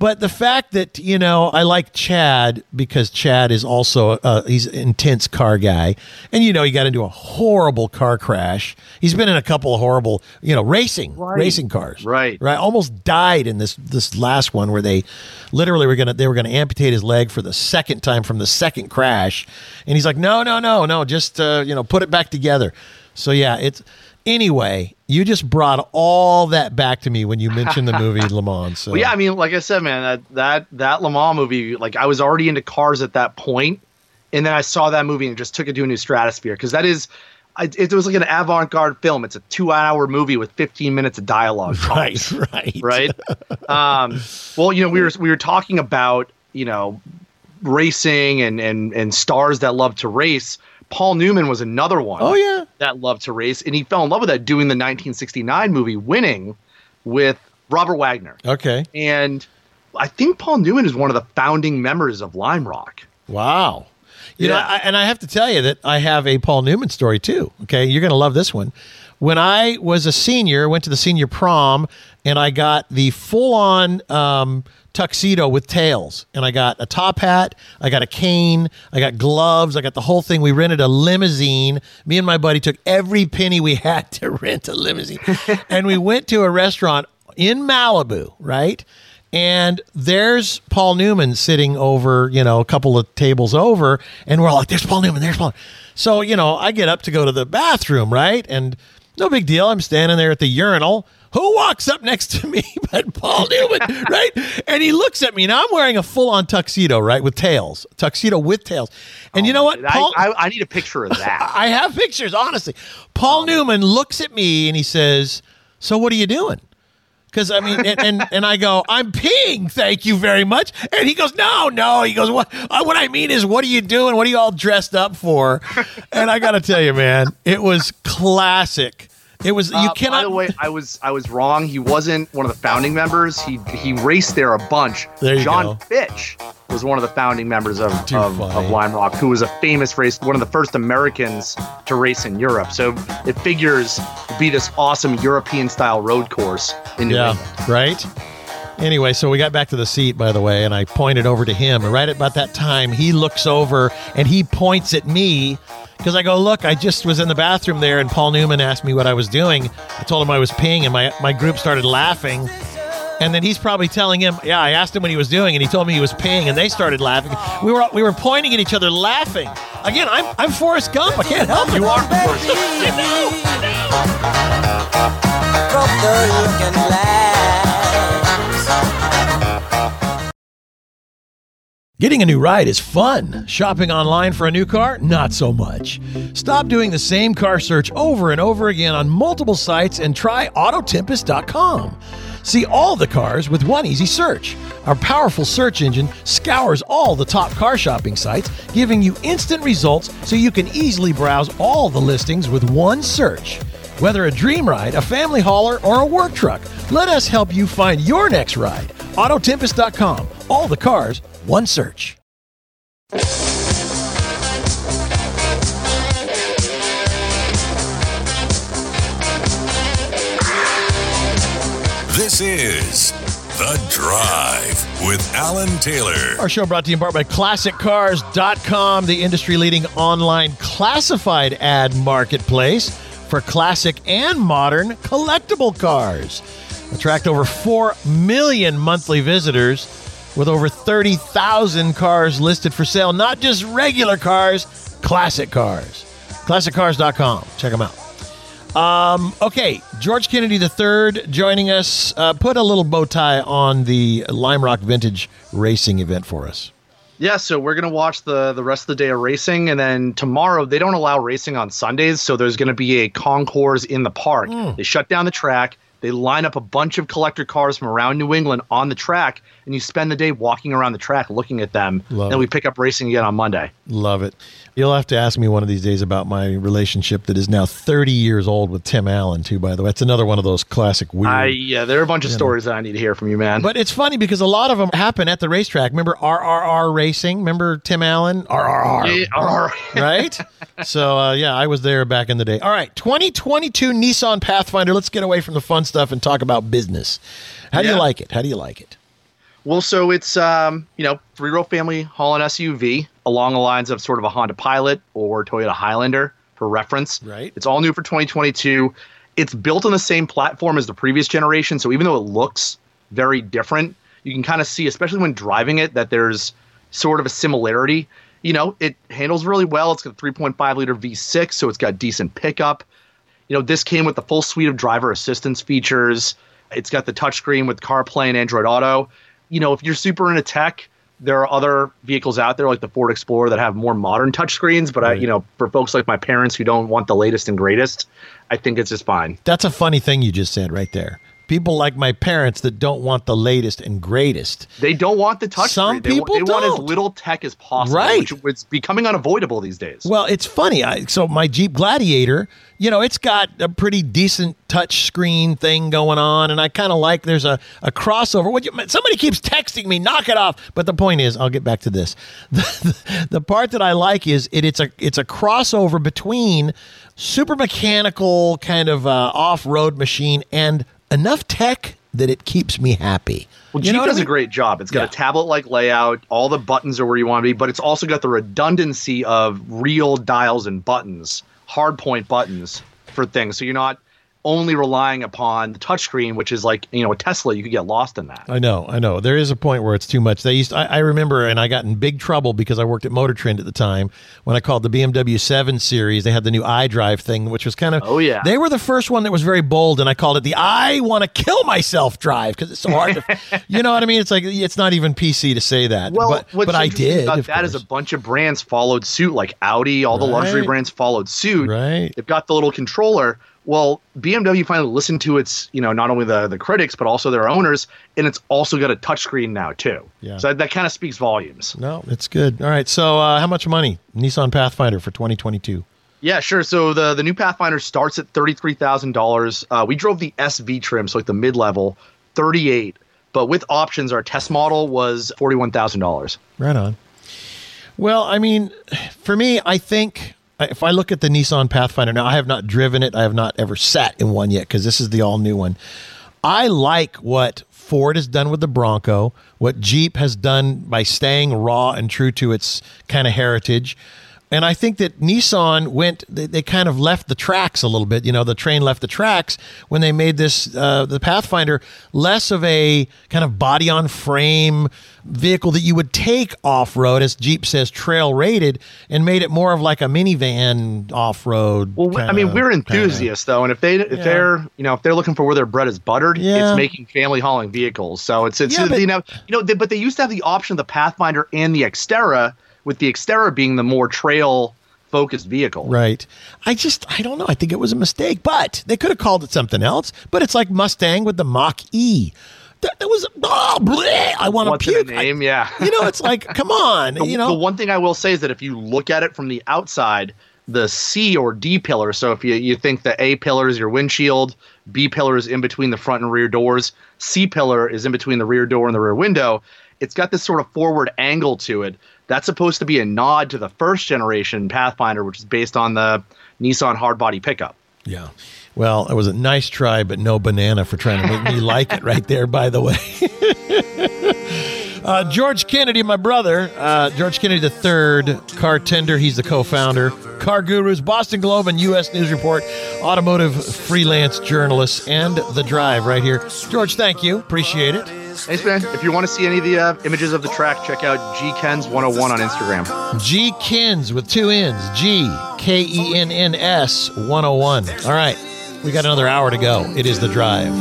But the fact that you know I like Chad because Chad is also uh, he's an intense car guy, and you know he got into a horrible car crash. He's been in a couple of horrible you know racing racing cars, Right. Right, almost died in this this last one where they literally were gonna they were gonna amputate his leg for the second time from the second crash, and he's like, no, no, no, no, just uh, you know put it back together. So yeah, it's anyway. You just brought all that back to me when you mentioned the movie Le Mans. So Well, yeah, I mean, like I said, man, that that that Le Mans movie, like I was already into cars at that point, and then I saw that movie and just took it to a new stratosphere because that is, it was like an avant-garde film. It's a two-hour movie with 15 minutes of dialogue. right, right, right? um, well, you know, we were we were talking about you know racing and and and stars that love to race. Paul Newman was another one. Oh yeah, that loved to race, and he fell in love with that doing the 1969 movie Winning with Robert Wagner. okay. And I think Paul Newman is one of the founding members of Lime Rock. Wow. You know, Yeah. I, and I have to tell you that I have a Paul Newman story too. Okay, you're going to love this one. When I was a senior, went to the senior prom, and I got the full-on um, tuxedo with tails, and I got a top hat, I got a cane, I got gloves, I got the whole thing. We rented a limousine. Me and my buddy took every penny we had to rent a limousine, and we went to a restaurant in Malibu, right? And there's Paul Newman sitting over, you know, a couple of tables over, and we're all like, "There's Paul Newman. There's Paul." So you know, I get up to go to the bathroom, right? And no big deal. I'm standing there at the urinal. Who walks up next to me but Paul Newman, right? And he looks at me. Now I'm wearing a full-on tuxedo, right, with tails, tuxedo with tails. And you know what? I, Paul, I, I need a picture of that. I have pictures, honestly. Paul Newman looks at me and he says, So what are you doing? Because I mean, and, and and I go, I'm peeing, thank you very much. And he goes, No, no. He goes, What? Uh, what I mean is, what are you doing? What are you all dressed up for? And I got to tell you, man, it was classic. It was you Uh, cannot. By the way, I was I was wrong. He wasn't one of the founding members. He he raced there a bunch. There you John go. Fitch was one of the founding members of Too of, funny. of Lime Rock, who was a famous race, one of the first Americans to race in Europe. So it figures to be this awesome European style road course in New yeah, England. right. Anyway, so we got back to the seat, by the way, and I pointed over to him. And right at about that time, he looks over and he points at me because I go, Look, I just was in the bathroom there, and Paul Newman asked me what I was doing. I told him I was peeing, and my, my group started laughing. And then he's probably telling him, Yeah, I asked him what he was doing, and he told me he was peeing, and they started laughing. We were we were pointing at each other, laughing. Again, I'm I'm Forrest Gump. I can't help it. You are Forrest Gump. I know, I know. Getting a new ride is fun. Shopping online for a new car? Not so much. Stop doing the same car search over and over again on multiple sites and try Autotempest.com. See all the cars with one easy search. Our powerful search engine scours all the top car shopping sites, giving you instant results so you can easily browse all the listings with one search. Whether a dream ride, a family hauler, or a work truck, let us help you find your next ride. Autotempest.com. All the cars, one search. This is The Drive with Alan Taylor. Our show brought to you in part by ClassicCars.com, the industry leading online classified ad marketplace for classic and modern collectible cars. Attract over 4 million monthly visitors with over 30,000 cars listed for sale. Not just regular cars, classic cars. ClassicCars.com. Check them out. Um, okay, George Kennedy III joining us. Uh, put a little bow tie on the Lime Rock Vintage Racing event for us. Yeah, so we're gonna watch the the rest of the day of racing, and then tomorrow they don't allow racing on Sundays, so there's gonna be a concours in the park. Hmm. They shut down the track. They line up a bunch of collector cars from around New England on the track, and you spend the day walking around the track looking at them. Love then we pick up racing again on Monday. Love it. You'll have to ask me one of these days about my relationship that is now 30 years old with Tim Allen, too, by the way. It's another one of those classic weird. I yeah, there are a bunch of stories that I need to hear from you, man. But it's funny because a lot of them happen at the racetrack. Remember RRR Racing? Remember Tim Allen? RRR. Yeah, right? So, uh, yeah, I was there back in the day. All right, 2022 Nissan Pathfinder. Let's get away from the fun stuff and talk about business. How do you like it? How do you like it? Well, so it's um, you know, three row family hauling SUV along the lines of sort of a Honda Pilot or Toyota Highlander for reference. Right. It's all new for 2022. It's built on the same platform as the previous generation, so even though it looks very different, you can kind of see, especially when driving it, that there's sort of a similarity. You know, it handles really well. It's got a 3.5 liter V6, so it's got decent pickup. You know, this came with the full suite of driver assistance features. It's got the touchscreen with CarPlay and Android Auto. You know, if you're super into tech, there are other vehicles out there like the Ford Explorer that have more modern touchscreens. But I, you know, for folks like my parents who don't want the latest and greatest, I think it's just fine. That's a funny thing you just said right there. People like my parents that don't want the latest and greatest. They don't want the touchscreen. Some they, people they want as little tech as possible, Right. which it's becoming unavoidable these days. Well, it's funny. I, so my Jeep Gladiator, you know, it's got a pretty decent touch screen thing going on, and I kind of like there's a, a crossover. What you, somebody keeps texting me, knock it off. But the point is, I'll get back to this. The, the, part that I like is it, it's a it's a crossover between super mechanical kind of uh, off road machine and enough tech that it keeps me happy. Well, You Jeep know what I does a great job. It's got Yeah. a tablet-like layout. All the buttons are where you want to be, but it's also got the redundancy of real dials and buttons, hard point buttons for things. So you're not only relying upon the touchscreen, which is like you know a Tesla. You could get lost in that. I know, I know. There is a point where it's too much. They used, I, I remember, and I got in big trouble because I worked at Motor Trend at the time when I called the BMW 7 Series. They had the new iDrive thing, which was kind of. Oh, yeah. They were the first one that was very bold, and I called it the "I want to kill myself" drive because it's so hard to. you know what I mean? It's like it's not even PC to say that. Well, but but I did. About that is a bunch of brands followed suit, like Audi. All the luxury brands followed suit. Right. They've got the little controller. Well, BMW finally listened to its, you know, not only the the critics but also their owners, and it's also got a touchscreen now too. Yeah. So that, that kind of speaks volumes. No, it's good. All right. So, uh, how much money Nissan Pathfinder for 2022? Yeah, sure. So the the new Pathfinder starts at thirty three thousand uh, dollars. We drove the SV trim, so like the mid level, thirty eight. But with options, our test model was forty one thousand dollars. Right on. Well, I mean, for me, I think if I look at the Nissan Pathfinder now, I have not driven it. I have not ever sat in one yet because this is the all new one. I like what Ford has done with the Bronco, what Jeep has done by staying raw and true to its kind of heritage. And I think that Nissan went, they, they kind of left the tracks a little bit. You know, the train left the tracks when they made this, uh, the Pathfinder, less of a kind of body on frame vehicle that you would take off road, as Jeep says, trail rated, and made it more of like a minivan off road. Well, I mean, we're enthusiasts though, and if they if Yeah. they're you know if they're looking for where their bread is buttered, Yeah. it's making family hauling vehicles. So it's it's Yeah, but- you know you know they, but they used to have the option of the Pathfinder and the Xterra, with the Xterra being the more trail focused vehicle. Right. I just, I don't know. I think it was a mistake, but they could have called it something else. But it's like Mustang with the Mach E. That, that was, oh, bleh, I want to What's puke. a I- name? yeah. you know, it's like, come on. The, you know, the one thing I will say is that if you look at it from the outside, the C or D pillar. So if you, you think the A pillar is your windshield, B pillar is in between the front and rear doors, C pillar is in between the rear door and the rear window. It's got this sort of forward angle to it. That's supposed to be a nod to the first generation Pathfinder, which is based on the Nissan hardbody pickup. Yeah. Well, it was a nice try, but no banana for trying to make me like it right there, by the way. uh, George Kennedy, my brother, uh, George Kennedy III, car tender. He's the co founder. Car Gurus, Boston Globe, and U.S. News Report, automotive freelance journalist, and The Drive right here. George, thank you. Appreciate it. Thanks, man. If you want to see any of the uh, images of the track, check out GKenns101 on Instagram. G Kins with two N's. G K E N N S 101. All right. We got another hour to go. It is The Drive.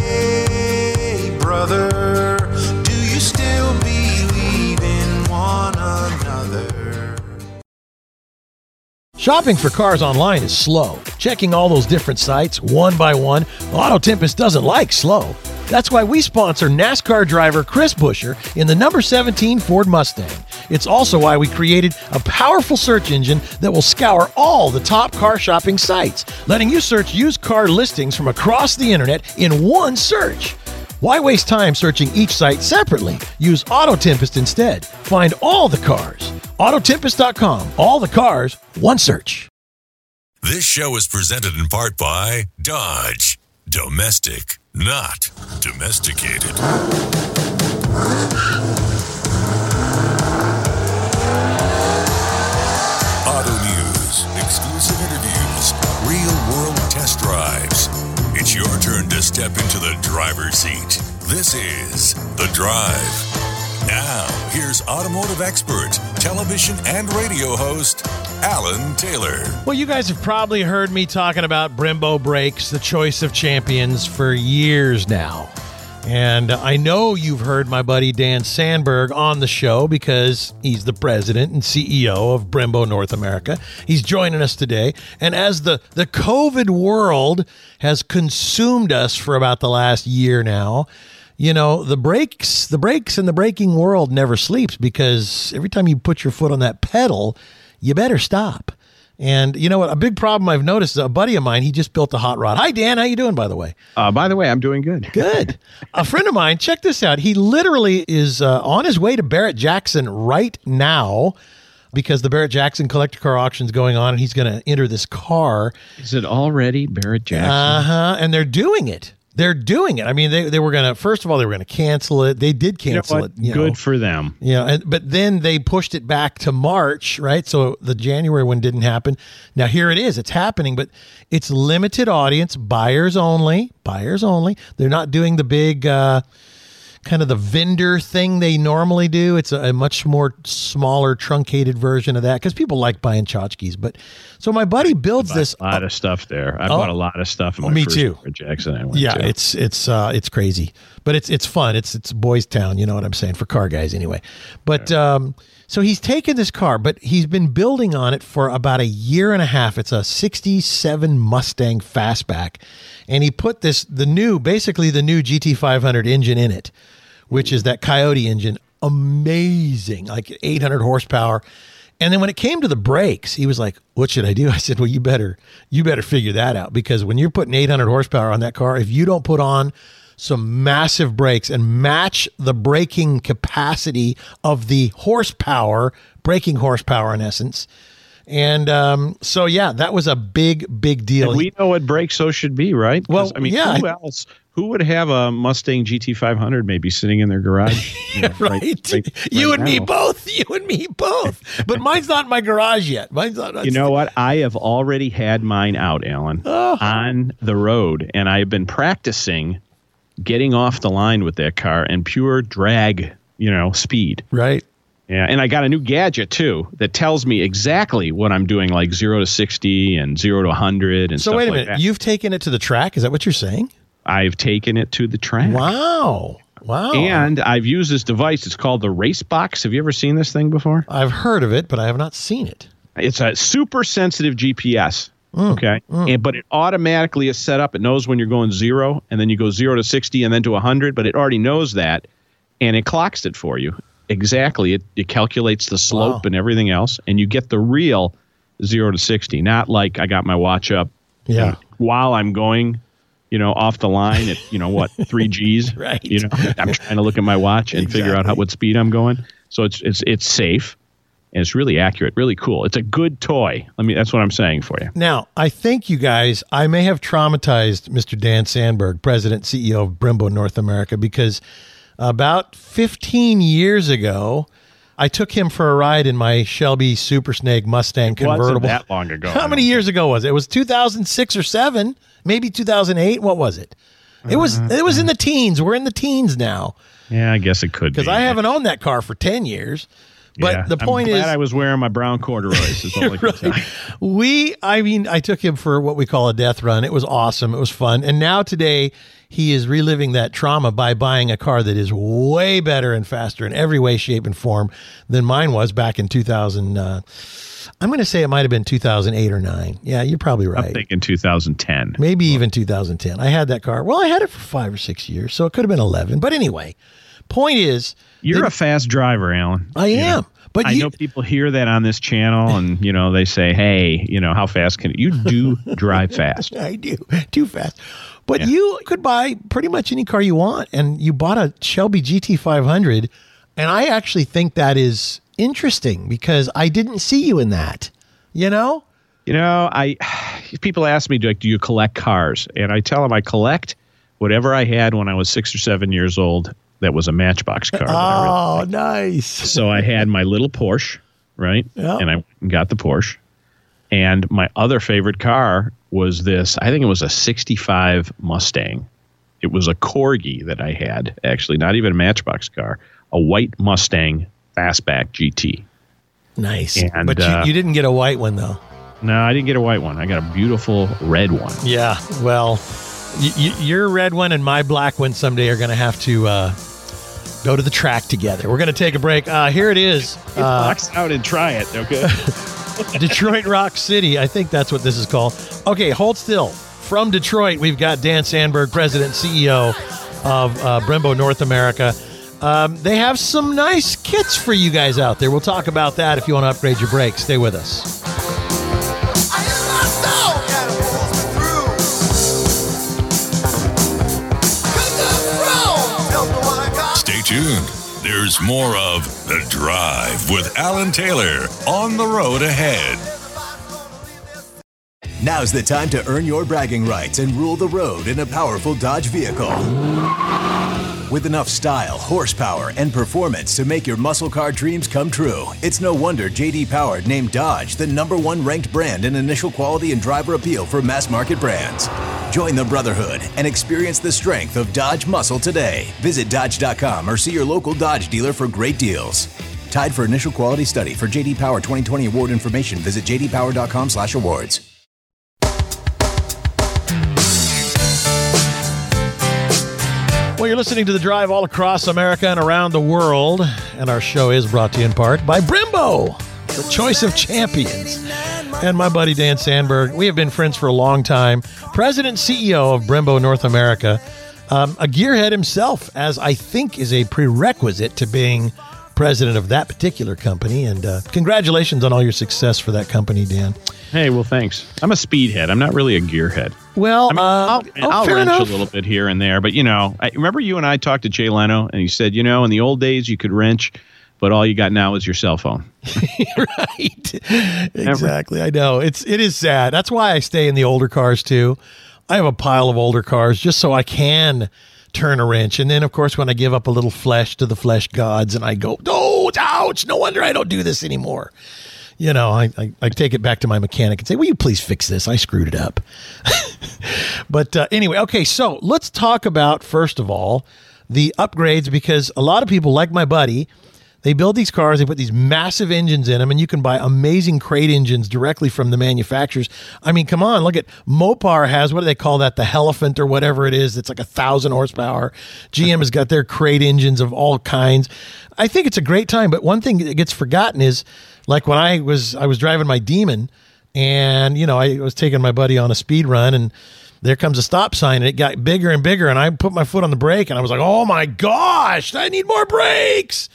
Hey, brother, Shopping for cars online is slow. Checking all those different sites one by one, Auto Tempest doesn't like slow. That's why we sponsor NASCAR driver Chris Buescher in the number 17 Ford Mustang. It's also why we created a powerful search engine that will scour all the top car shopping sites, letting you search used car listings from across the internet in one search. Why waste time searching each site separately? Use Auto Tempest instead. Find all the cars. Autotempest.com. All the cars, one search. This show is presented in part by Dodge. Domestic, not domesticated. Auto news, exclusive interviews, real world test drives. It's your turn to step into the driver's seat. This is The Drive. Now, here's automotive expert, television and radio host, Alan Taylor. Well, you guys have probably heard me talking about Brembo brakes, the choice of champions, for years now. And I know you've heard my buddy Dan Sandberg on the show because he's the president and CEO of Brembo North America. He's joining us today. And as the, the COVID world has consumed us for about the last year now, you know, the brakes, the brakes in the braking world never sleeps because every time you put your foot on that pedal, you better stop. And you know what? A big problem I've noticed is a buddy of mine, he just built a hot rod. Hi, Dan. How you doing, by the way? Uh, by the way, I'm doing good. Good. a friend of mine, check this out. He literally is uh, on his way to Barrett Jackson right now because the Barrett Jackson collector car auction is going on and he's going to enter this car. Is it already Barrett Jackson? Uh huh. And they're doing it. They're doing it. I mean, they, they were going to, first of all, they were going to cancel it. They did you know cancel it. You good know. for them. Yeah, and, but then they pushed it back to March, right? So the January one didn't happen. Now here it is. It's happening, but it's limited audience, buyers only, buyers only. They're not doing the big uh, kind of the vendor thing they normally do. It's a, a much more smaller, truncated version of that because people like buying tchotchkes. But so my buddy builds this. A lot of stuff there. I Oh. bought a lot of stuff in Oh, my me too. Jackson. Yeah, to. it's it's uh, it's crazy. but it's it's fun. It's it's boys' town. You know what I'm saying for car guys anyway. But um, so he's taken this car, but he's been building on it for about a year and a half. It's a '67 Mustang Fastback, and he put this the new, basically the new GT500 engine in it, which is that Coyote engine. Amazing, like 800 horsepower. And then when it came to the brakes, he was like, "What should I do?" I said, "Well, you better you better figure that out because when you're putting 800 horsepower on that car, if you don't put on some massive brakes and match the braking capacity of the horsepower, braking horsepower in essence." And um, so, yeah, that was a big, big deal. And we know what brakes those should be, right? Well, I mean, yeah, who else? Who would have a Mustang GT500 maybe sitting in their garage? you know, right. you right and me both. You and me both. But mine's not in my garage yet. Mine's not. You know what? I have already had mine out, Alan, Oh. on the road, and I have been practicing getting off the line with that car and pure drag, you know, speed. Right. Yeah, and I got a new gadget too that tells me exactly what I'm doing, like zero to sixty and zero to hundred and So wait a like minute. that. You've taken it to the track. Is that what you're saying? I've taken it to the track. Wow. Wow. And I've used this device. It's called the Race Box. Have you ever seen this thing before? I've heard of it, but I have not seen it. It's a super sensitive GPS. Mm, okay. And, but it automatically is set up. It knows when you're going zero, and then you go zero to 60 and then to 100, but it already knows that. And it clocks it for you. Exactly. It, it calculates the slope Wow. and everything else. And you get the real zero to 60, not like I got my watch up Yeah. while I'm going, you know, off the line at, you know, what, three G's. Right. You know, I'm trying to look at my watch and figure out how, what speed I'm going. So it's, it's, it's safe and it's really accurate, really cool. It's a good toy. I mean, that's what I'm saying for you. Now, I think you guys, I may have traumatized Mr. Dan Sandberg, President CEO of Brembo North America, because about 15 years ago, I took him for a ride in my Shelby Super Snake Mustang convertible. that long ago. How many years ago was it? It was 2006 or 7, maybe 2008. What was it? It was uh-huh. it was in the teens. We're in the teens now Yeah, I guess it could be. because I haven't owned that car for 10 years. But Yeah. the point I'm is, I was wearing my brown corduroys. Is all I can tell we i mean i took him for what we call a death run it was awesome it was fun and now today he is reliving that trauma by buying a car that is way better and faster in every way shape and form than mine was back in 2000 uh, i'm going to say it might have been 2008 or 9 yeah you're probably right. I'm right thinking 2010. maybe even 2010 i had that car well i had it for five or six years so it could have been 11 but anyway point is You're a fast driver, Alan. i You am know, but I you, know people hear that on this channel, and you know they say, "Hey, you know how fast can you do drive fast?" I do too fast. But you could buy pretty much any car you want, and you bought a Shelby GT500, and I actually think that is interesting because I didn't see you in that. You know, You know, I people ask me, like, "Do you collect cars?" And I tell them I collect whatever I had when I was six or seven years old. That was a Matchbox car. that I really oh, nice. So I had my little Porsche, right? Yeah. And I got the Porsche. And my other favorite car was this, I think it was a 65 Mustang. It was a Corgi that I had, actually, not even a Matchbox car, a white Mustang Fastback GT. Nice. And, but you, uh, you didn't get a white one though. No, I didn't get a white one. I got a beautiful red one. Yeah. Well, y- y- your red one and my black one someday are going to have to uh, go to the track together. We're going to take a break. Uh, here it is. Uh, Box out and try it, okay? Detroit Rock City. I think that's what this is called. Okay, hold still. From Detroit, we've got Dan Sandberg, President CEO of uh, Brembo North America. Um, they have some nice kits for you guys out there. We'll talk about that if you want to upgrade your brakes. Stay with us. Tuned. There's more of The Drive with Alan Taylor on the road ahead. Now's the time to earn your bragging rights and rule the road in a powerful Dodge vehicle. With enough style, horsepower, and performance to make your muscle car dreams come true, it's no wonder JD Power named Dodge the number one ranked brand in initial quality and driver appeal for mass market brands. Join the Brotherhood and experience the strength of Dodge muscle today. Visit Dodge.com or see your local Dodge dealer for great deals. Tied for initial quality study for JD Power 2020 award information, visit jdpower.com/awards. Well, you're listening to The Drive all across America and around the world. And our show is brought to you in part by Brembo, the choice of champions. And my buddy Dan Sandberg. We have been friends for a long time. President CEO of Brembo North America. Um, a gearhead himself, as I think is a prerequisite to being president of that particular company. And uh, congratulations on all your success for that company, Dan. Hey, well, thanks. I'm a speedhead. I'm not really a gearhead. Well, I mean, uh, I'll, oh, I'll wrench enough. a little bit here and there, but you know, I remember you and I talked to Jay Leno, and he said, you know, in the old days you could wrench, but all you got now is your cell phone. right. Exactly. I know. It's it is sad. That's why I stay in the older cars too. I have a pile of older cars just so I can turn a wrench. And then of course when I give up a little flesh to the flesh gods and I go, Oh, ouch, no wonder I don't do this anymore. You know, I, I, I take it back to my mechanic and say, Will you please fix this? I screwed it up. but uh, anyway, okay, so let's talk about first of all the upgrades because a lot of people, like my buddy, they build these cars, they put these massive engines in them, and you can buy amazing crate engines directly from the manufacturers. I mean, come on, look at Mopar has what do they call that? The Elephant or whatever it is. It's like a thousand horsepower. GM has got their crate engines of all kinds. I think it's a great time, but one thing that gets forgotten is like when I was I was driving my Demon, and you know I was taking my buddy on a speed run, and there comes a stop sign and it got bigger and bigger and I put my foot on the brake and I was like, "Oh my gosh, I need more brakes."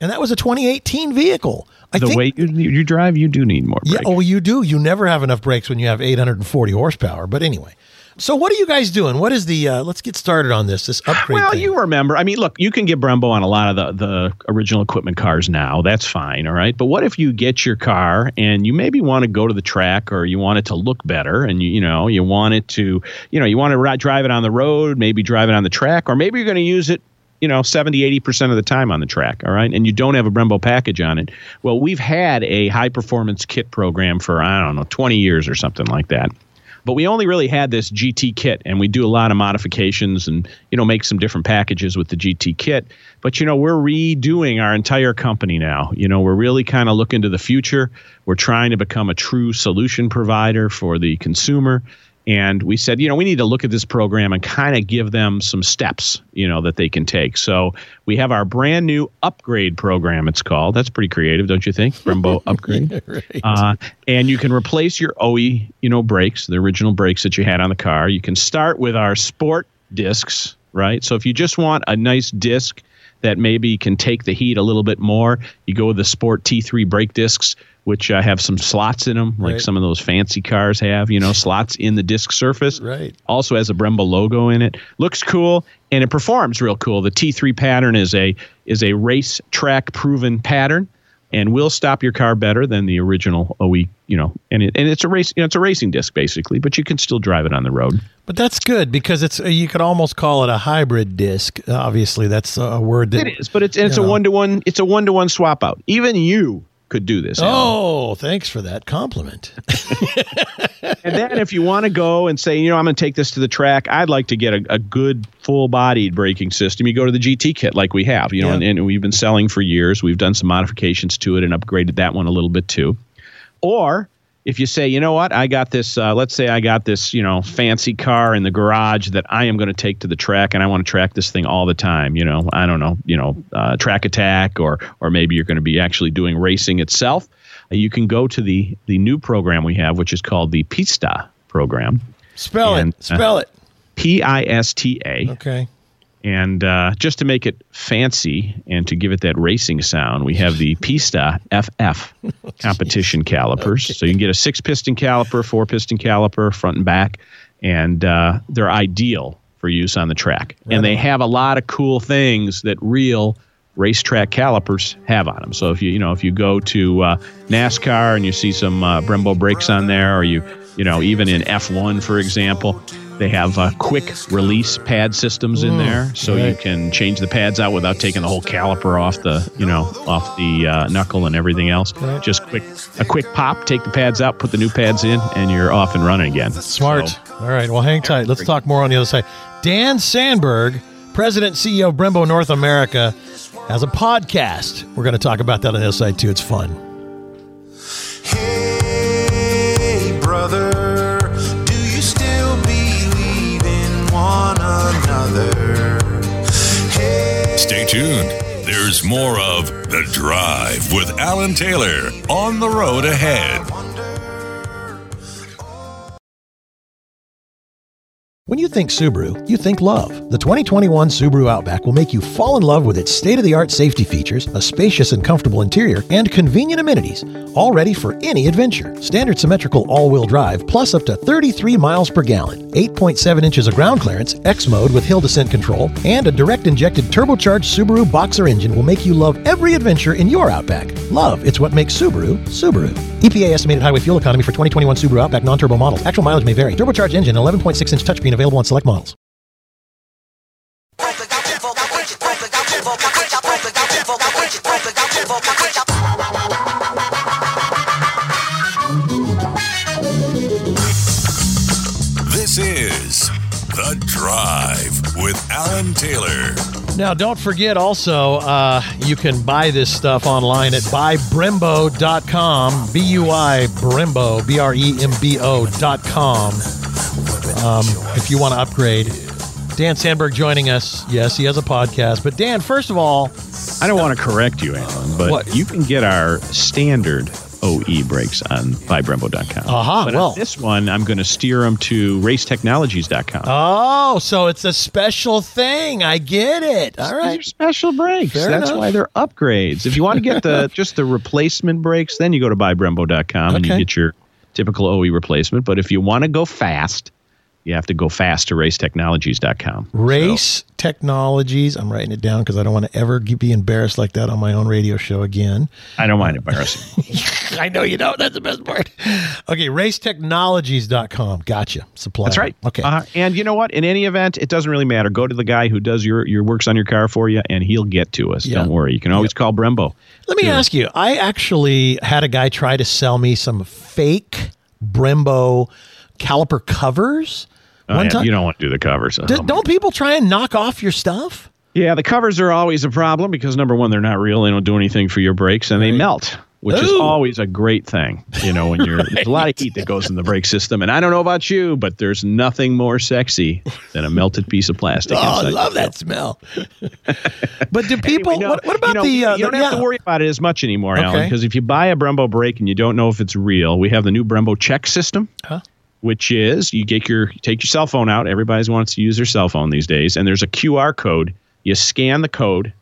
And that was a 2018 vehicle. I the think way you, you drive, you do need more yeah, oh, you do. You never have enough brakes when you have 840 horsepower. But anyway, so what are you guys doing? What is the? Uh, let's get started on this. This upgrade. Well, thing. you remember. I mean, look, you can get Brembo on a lot of the, the original equipment cars now. That's fine, all right. But what if you get your car and you maybe want to go to the track or you want it to look better and you you know you want it to you know you want to drive it on the road, maybe drive it on the track, or maybe you're going to use it you know 70 80% of the time on the track all right and you don't have a brembo package on it well we've had a high performance kit program for i don't know 20 years or something like that but we only really had this GT kit, and we do a lot of modifications and you know make some different packages with the GT kit. But you know we're redoing our entire company now. You know we're really kind of looking to the future. We're trying to become a true solution provider for the consumer. And we said, you know, we need to look at this program and kind of give them some steps, you know, that they can take. So we have our brand new upgrade program. It's called. That's pretty creative, don't you think? Brembo upgrade. Right. Uh, and you can replace your OE, you know, brakes, the original brakes that you had on the car. You can start with our sport discs, right? So if you just want a nice disc that maybe can take the heat a little bit more, you go with the sport T3 brake discs, which uh, have some slots in them, like Right. some of those fancy cars have, you know, slots in the disc surface. Right. Also has a Brembo logo in it. Looks cool and it performs real cool. The T3 pattern is a is a race track proven pattern and will stop your car better than the original OE, you know. And it, and it's a race, you know, it's a racing disc basically, but you can still drive it on the road. But that's good because it's uh, you could almost call it a hybrid disc. Uh, obviously, that's a word that It is, but it's it's a one to one. It's a one to one swap out. Even you could do this. Alan. Oh, thanks for that compliment. and then if you want to go and say, you know, I'm going to take this to the track, I'd like to get a, a good full bodied braking system. You go to the GT kit like we have, you know, Yeah. and, and we've been selling for years. We've done some modifications to it and upgraded that one a little bit too. Or if you say, you know what, I got this, uh, let's say I got this, you know, fancy car in the garage that I am going to take to the track and I want to track this thing all the time. You know, I don't know, you know, uh, track attack, or or maybe you're going to be actually doing racing itself. Uh, you can go to the the new program we have, which is called the Pista program. Spell And, it. Spell it. P I S T A. Okay. And uh, just to make it fancy and to give it that racing sound, we have the Pista FF competition calipers. So you can get a six piston caliper, four piston caliper, front and back, and uh, they're ideal for use on the track. and they have a lot of cool things that real racetrack calipers have on them. So if you you know if you go to uh, NASCAR and you see some uh, Brembo brakes on there, or you you know even in F1 for example, they have uh, quick release pad systems in there, so you can change the pads out without taking the whole caliper off the you know off the uh, knuckle and everything else. Right. Just quick a quick pop, take the pads out, put the new pads in, and you're off and running again. Smart. So- All right. Well, hang tight. Let's talk more on the other side. Dan Sandberg, President CEO of Brembo North America, has a podcast. We're going to talk about that on the other side too. It's fun. Hey, brother, Stay tuned. There's more of The Drive with Alan Taylor on the road ahead. When you think Subaru, you think love. The 2021 Subaru Outback will make you fall in love with its state of the art safety features, a spacious and comfortable interior, and convenient amenities, all ready for any adventure. Standard symmetrical all wheel drive, plus up to 33 miles per gallon, 8.7 inches of ground clearance, X mode with hill descent control, and a direct injected turbocharged Subaru Boxer engine will make you love every adventure in your Outback. Love, it's what makes Subaru, Subaru. EPA estimated highway fuel economy for 2021 Subaru Outback non turbo models. Actual mileage may vary. Turbocharged engine, 11.6 inch touchscreen available on select models. This is The Drive with Alan Taylor. Now, don't forget also, uh, you can buy this stuff online at buybrembo.com. B U I Brembo, B R E M B O.com. Um, if you want to upgrade. Dan Sandberg joining us. Yes, he has a podcast. But, Dan, first of all, I don't want to correct you, Alan, but What? you can get our standard OE brakes on buybrembo.com. Aha, but well. on this one, I'm going to steer them to racetechnologies.com. oh, so it's a special thing. I get it. All These are special brakes. Fair That's enough. why they're upgrades. If you want to get the just the replacement brakes, then you go to buybrembo.com and you get your typical OE replacement. But if you want to go fast, you have to go fast to racetechnologies.com. Race Technologies. I'm writing it down because I don't want to ever be embarrassed like that on my own radio show again. I don't mind embarrassing. I know you don't. That's the best part. Okay, racetechnologies.com. Gotcha. Supply. That's right. Okay. Uh, and you know what? In any event, it doesn't really matter. Go to the guy who does your your works on your car for you, and he'll get to us. Yeah. Don't worry. You can always call Brembo. Let me Sure. ask you. I actually had a guy try to sell me some fake Brembo caliper covers. Oh, One yeah, time- you don't want to do the covers. D- Oh, don't people try and knock off your stuff? Yeah, the covers are always a problem because number one, they're not real. They don't do anything for your brakes, and they melt, which is always a great thing. You know, when you're there's a lot of heat that goes in the brake system, and I don't know about you, but there's nothing more sexy than a melted piece of plastic. Oh, I love that smell. but do people? Anyway, no, what, what about you know, the? Uh, you don't the- have yeah. to worry about it as much anymore, Alan, because if you buy a Brembo brake and you don't know if it's real, we have the new Brembo check system. Huh? Which is you get your you take your cell phone out. Everybody wants to use their cell phone these days, and there's a QR code. You scan the code,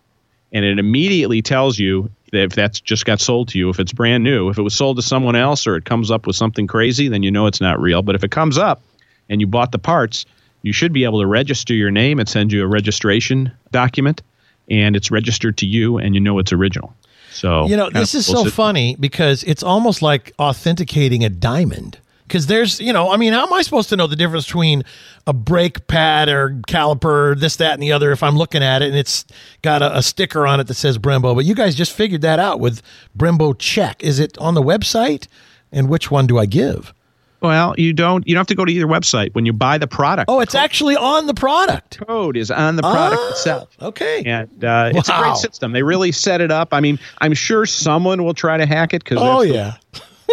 and it immediately tells you that if that's just got sold to you, if it's brand new, if it was sold to someone else, or it comes up with something crazy, then you know it's not real. But if it comes up and you bought the parts, you should be able to register your name and send you a registration document, and it's registered to you, and you know it's original. So You know, this is so funny because it's almost like authenticating a diamond. Because there's, you know, I mean, how am I supposed to know the difference between a brake pad or caliper, this, that, and the other if I'm looking at it and it's got a, a sticker on it that says Brembo? But you guys just figured that out with Brembo Check. Is it on the website? And which one do I give? Well, you don't you don't have to go to either website when you buy the product. Oh, it's actually on the product. code is on the product Ah, itself. Okay. And uh, it's a great system. They really set it up. I mean, I'm sure someone will try to hack it because Oh, yeah.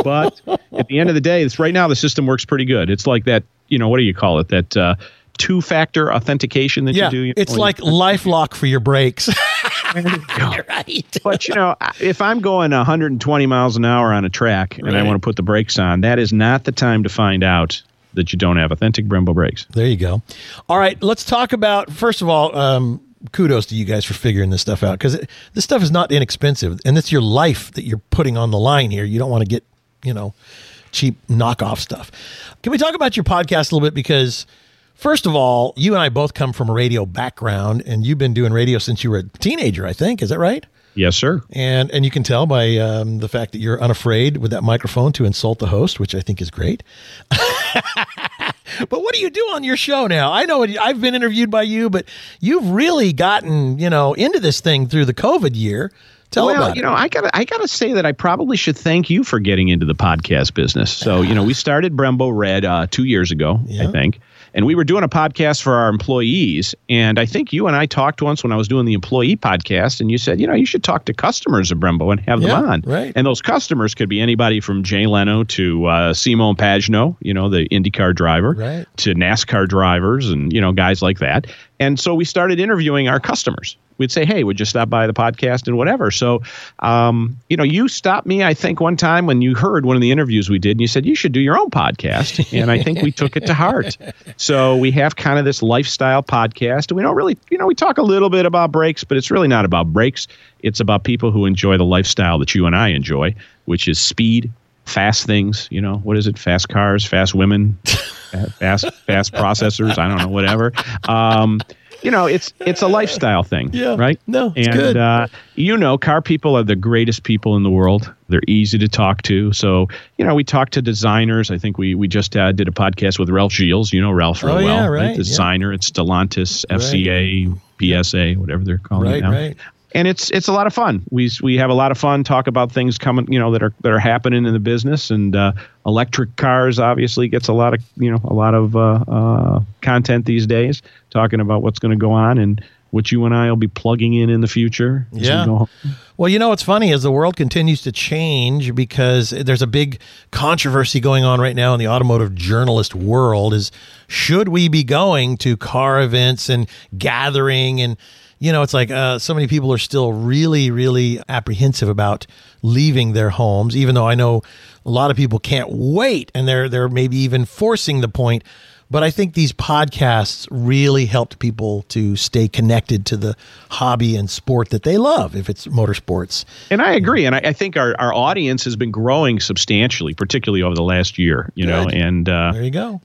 But at the end of the day, it's right now the system works pretty good. It's like that, you know, what do you call it? That uh, two-factor authentication that Yeah. you do. you It's know, like LifeLock for your brakes. There you go. right. But you know, if I'm going 120 miles an hour on a track and I want to put the brakes on, that is not the time to find out that you don't have authentic Brembo brakes. There you go. All right, let's talk about first of all. Um, kudos to you guys for figuring this stuff out because this stuff is not inexpensive, and it's your life that you're putting on the line here. You don't want to get you know cheap knockoff stuff. Can we talk about your podcast a little bit because? First of all, you and I both come from a radio background, and you've been doing radio since you were a teenager. I think is that right? Yes, sir. And and you can tell by um, the fact that you're unafraid with that microphone to insult the host, which I think is great. but what do you do on your show now? I know I've been interviewed by you, but you've really gotten you know into this thing through the COVID year. Tell well, about you it. know, I gotta, I gotta say that I probably should thank you for getting into the podcast business. So, you know, we started Brembo Red uh, two years ago, Yeah. I think, and we were doing a podcast for our employees. And I think you and I talked once when I was doing the employee podcast, and you said, you know, you should talk to customers of Brembo and have Yeah, them on. right. And those customers could be anybody from Jay Leno to uh, Simon Pagenaud, you know, the IndyCar driver, Right. to NASCAR drivers and you know guys like that. And so we started interviewing our customers. We'd say, "Hey, would you stop by the podcast and whatever?" So, um, you know, you stopped me. I think one time when you heard one of the interviews we did, and you said you should do your own podcast, and I think we took it to heart. So we have kind of this lifestyle podcast. and We don't really, you know, we talk a little bit about brakes, but it's really not about brakes. It's about people who enjoy the lifestyle that you and I enjoy, which is speed, fast things. You know, what is it? Fast cars, fast women, fast fast processors. I don't know, whatever. Um, you know, it's it's a lifestyle thing, Yeah. right? No, it's and good. Uh, you know, car people are the greatest people in the world. They're easy to talk to. So, you know, we talk to designers. I think we we just uh, did a podcast with Ralph Gilles. You know Ralph real Oh, well, yeah, right, yeah. The designer at Stellantis, FCA, PSA, whatever they're calling Right, it now right. And it's it's a lot of fun. We we have a lot of fun talk about things coming, you know, that are that are happening in the business. And uh, electric cars obviously gets a lot of you know a lot of uh, uh, content these days, talking about what's going to go on and what you and I will be plugging in in the future. as we Yeah. Well, you know what's funny is the world continues to change because there's a big controversy going on right now in the automotive journalist world is should we be going to car events and gathering and you know it's like uh, so many people are still really really apprehensive about leaving their homes even though I know a lot of people can't wait and they're they're maybe even forcing the point but I think these podcasts really helped people to stay connected to the hobby and sport that they love, if it's motorsports. And I agree, and I, I think our, our audience has been growing substantially, particularly over the last year. You know, and uh, There you go.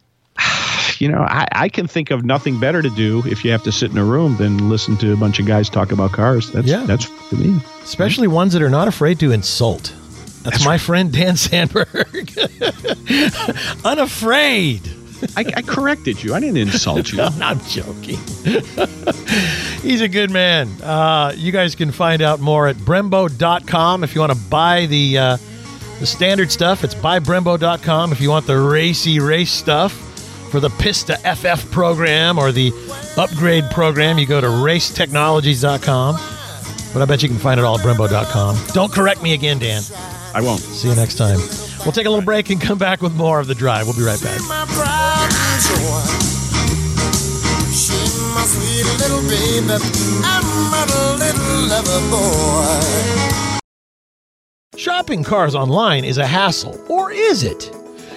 You know, I, I can think of nothing better to do if you have to sit in a room than listen to a bunch of guys talk about cars. That's Yeah. that's to me. Especially ones that are not afraid to insult. That's my friend Dan Sandberg. Unafraid. I, I corrected you. I didn't insult you. I'm joking. He's a good man. Uh, you guys can find out more at brembo.com if you want to buy the uh, the standard stuff. It's buybrembo.com if you want the racy race stuff for the Pista FF program or the upgrade program. You go to racetechnologies.com. But I bet you can find it all at brembo.com. Don't correct me again, Dan. I won't. See you next time. We'll take a little break and come back with more of the drive. We'll be right back. my pride and joy. She's my sweet little baby. I'm a little lover boy. Shopping cars online is a hassle, or is it?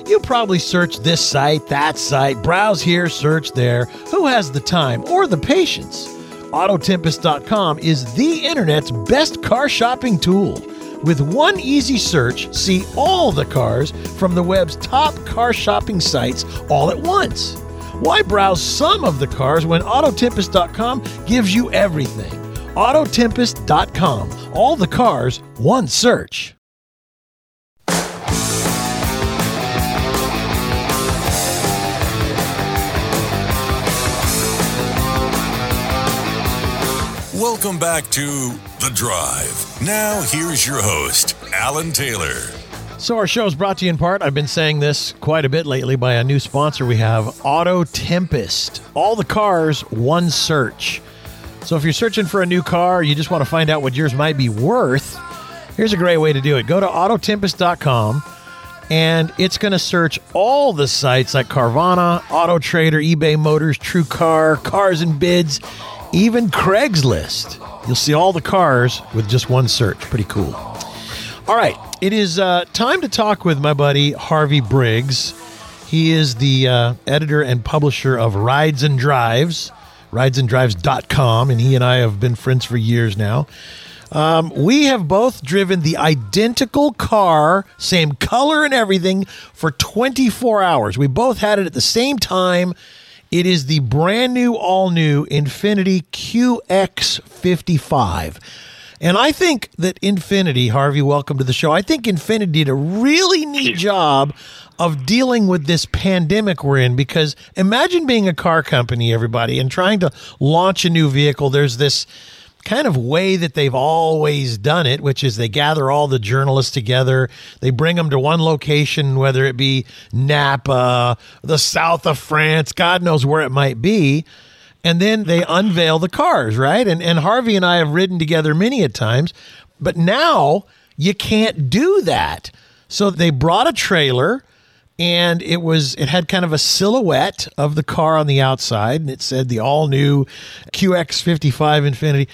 You probably search this site, that site, browse here, search there. Who has the time or the patience? Autotempest.com is the internet's best car shopping tool. With one easy search, see all the cars from the web's top car shopping sites all at once. Why browse some of the cars when Autotempest.com gives you everything? Autotempest.com. All the cars, one search. Welcome back to The Drive. Now, here's your host, Alan Taylor. So our show is brought to you in part. I've been saying this quite a bit lately by a new sponsor we have, Auto Tempest. All the cars, one search. So if you're searching for a new car, you just want to find out what yours might be worth. Here's a great way to do it. Go to autotempest.com and it's going to search all the sites like Carvana, Auto Trader, eBay Motors, True Car, Cars and Bids, even Craigslist. You'll see all the cars with just one search. Pretty cool. All right, it is uh, time to talk with my buddy Harvey Briggs. He is the uh, editor and publisher of Rides and Drives, ridesanddrives.com, and he and I have been friends for years now. Um, we have both driven the identical car, same color and everything, for 24 hours. We both had it at the same time. It is the brand new, all new Infiniti QX55. And I think that Infiniti, Harvey, welcome to the show. I think Infiniti did a really neat job of dealing with this pandemic we're in because imagine being a car company, everybody, and trying to launch a new vehicle. There's this kind of way that they've always done it, which is they gather all the journalists together, they bring them to one location, whether it be Napa, the south of France, God knows where it might be. And then they unveil the cars, right? And and Harvey and I have ridden together many a times, but now you can't do that. So they brought a trailer and it was it had kind of a silhouette of the car on the outside, and it said the all new QX55 Infiniti.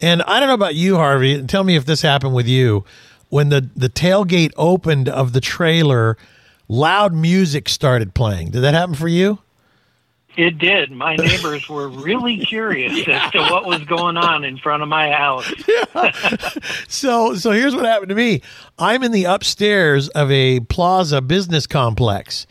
And I don't know about you, Harvey. Tell me if this happened with you. When the the tailgate opened of the trailer, loud music started playing. Did that happen for you? It did. My neighbors were really curious as to what was going on in front of my house. So so here's what happened to me. I'm in the upstairs of a plaza business complex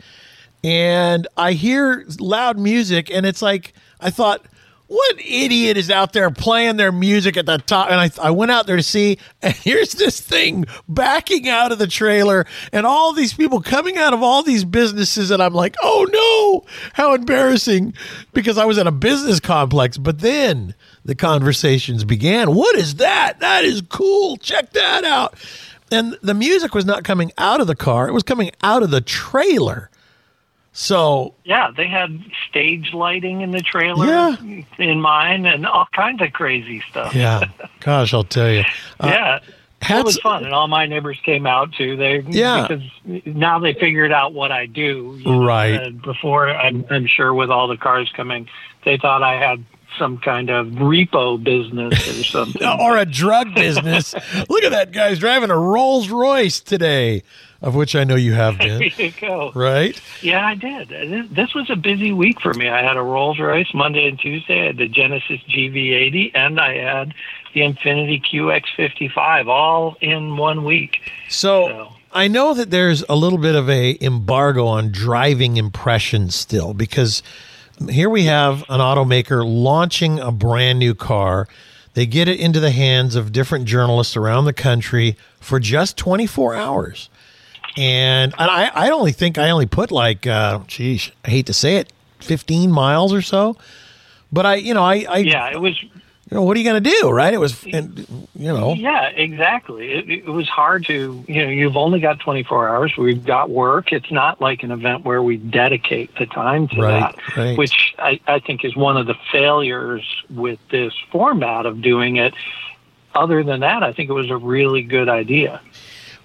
and I hear loud music and it's like I thought what idiot is out there playing their music at the top? And I, I went out there to see, and here's this thing backing out of the trailer, and all these people coming out of all these businesses. And I'm like, oh no, how embarrassing because I was at a business complex. But then the conversations began. What is that? That is cool. Check that out. And the music was not coming out of the car, it was coming out of the trailer. So Yeah, they had stage lighting in the trailer Yeah. in mine and all kinds of crazy stuff. yeah, gosh, I'll tell you. Uh, yeah. It was fun, and all my neighbors came out too. They Yeah. because now they figured out what I do. you know, Right. before, I'm, I'm sure with all the cars coming, they thought I had some kind of repo business or something. or a drug business. Look at that guy's driving a Rolls Royce today, of which I know you have there been, you go. right? Yeah, I did. This- This was a busy week for me. I had a Rolls Royce Monday and Tuesday. I had the Genesis GV80, and I had the Infiniti QX55, all in one week. So So- I know that there's a little bit of a embargo on driving impressions still because here we have an automaker launching a brand new car. They get it into the hands of different journalists around the country for just 24 hours. And, and I, I only think I only put like, uh, geez, I hate to say it, 15 miles or so. But I, you know, I, I Yeah, it was you know, what are you going to do, right? It was, and, you know, Yeah, exactly. It, it was hard to, you know, you've only got 24 hours. We've got work. It's not like an event where we dedicate the time to Right, that, right. which I, I think is one of the failures with this format of doing it. Other than that, I think it was a really good idea.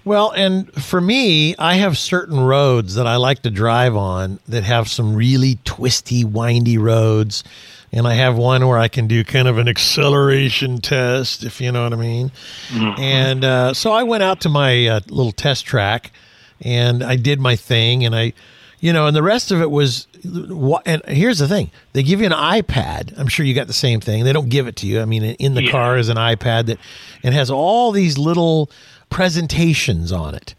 Well, and for me, I have certain roads that I like to drive on that have some really twisty, windy roads. And I have one where I can do kind of an acceleration test, if you know what I mean. And uh, so I went out to my uh, little test track and I did my thing. And I, you know, and the rest of it was. And here's the thing they give you an iPad. I'm sure you got the same thing. They don't give it to you. I mean, in the Yeah. car is an iPad that it has all these little presentations on it.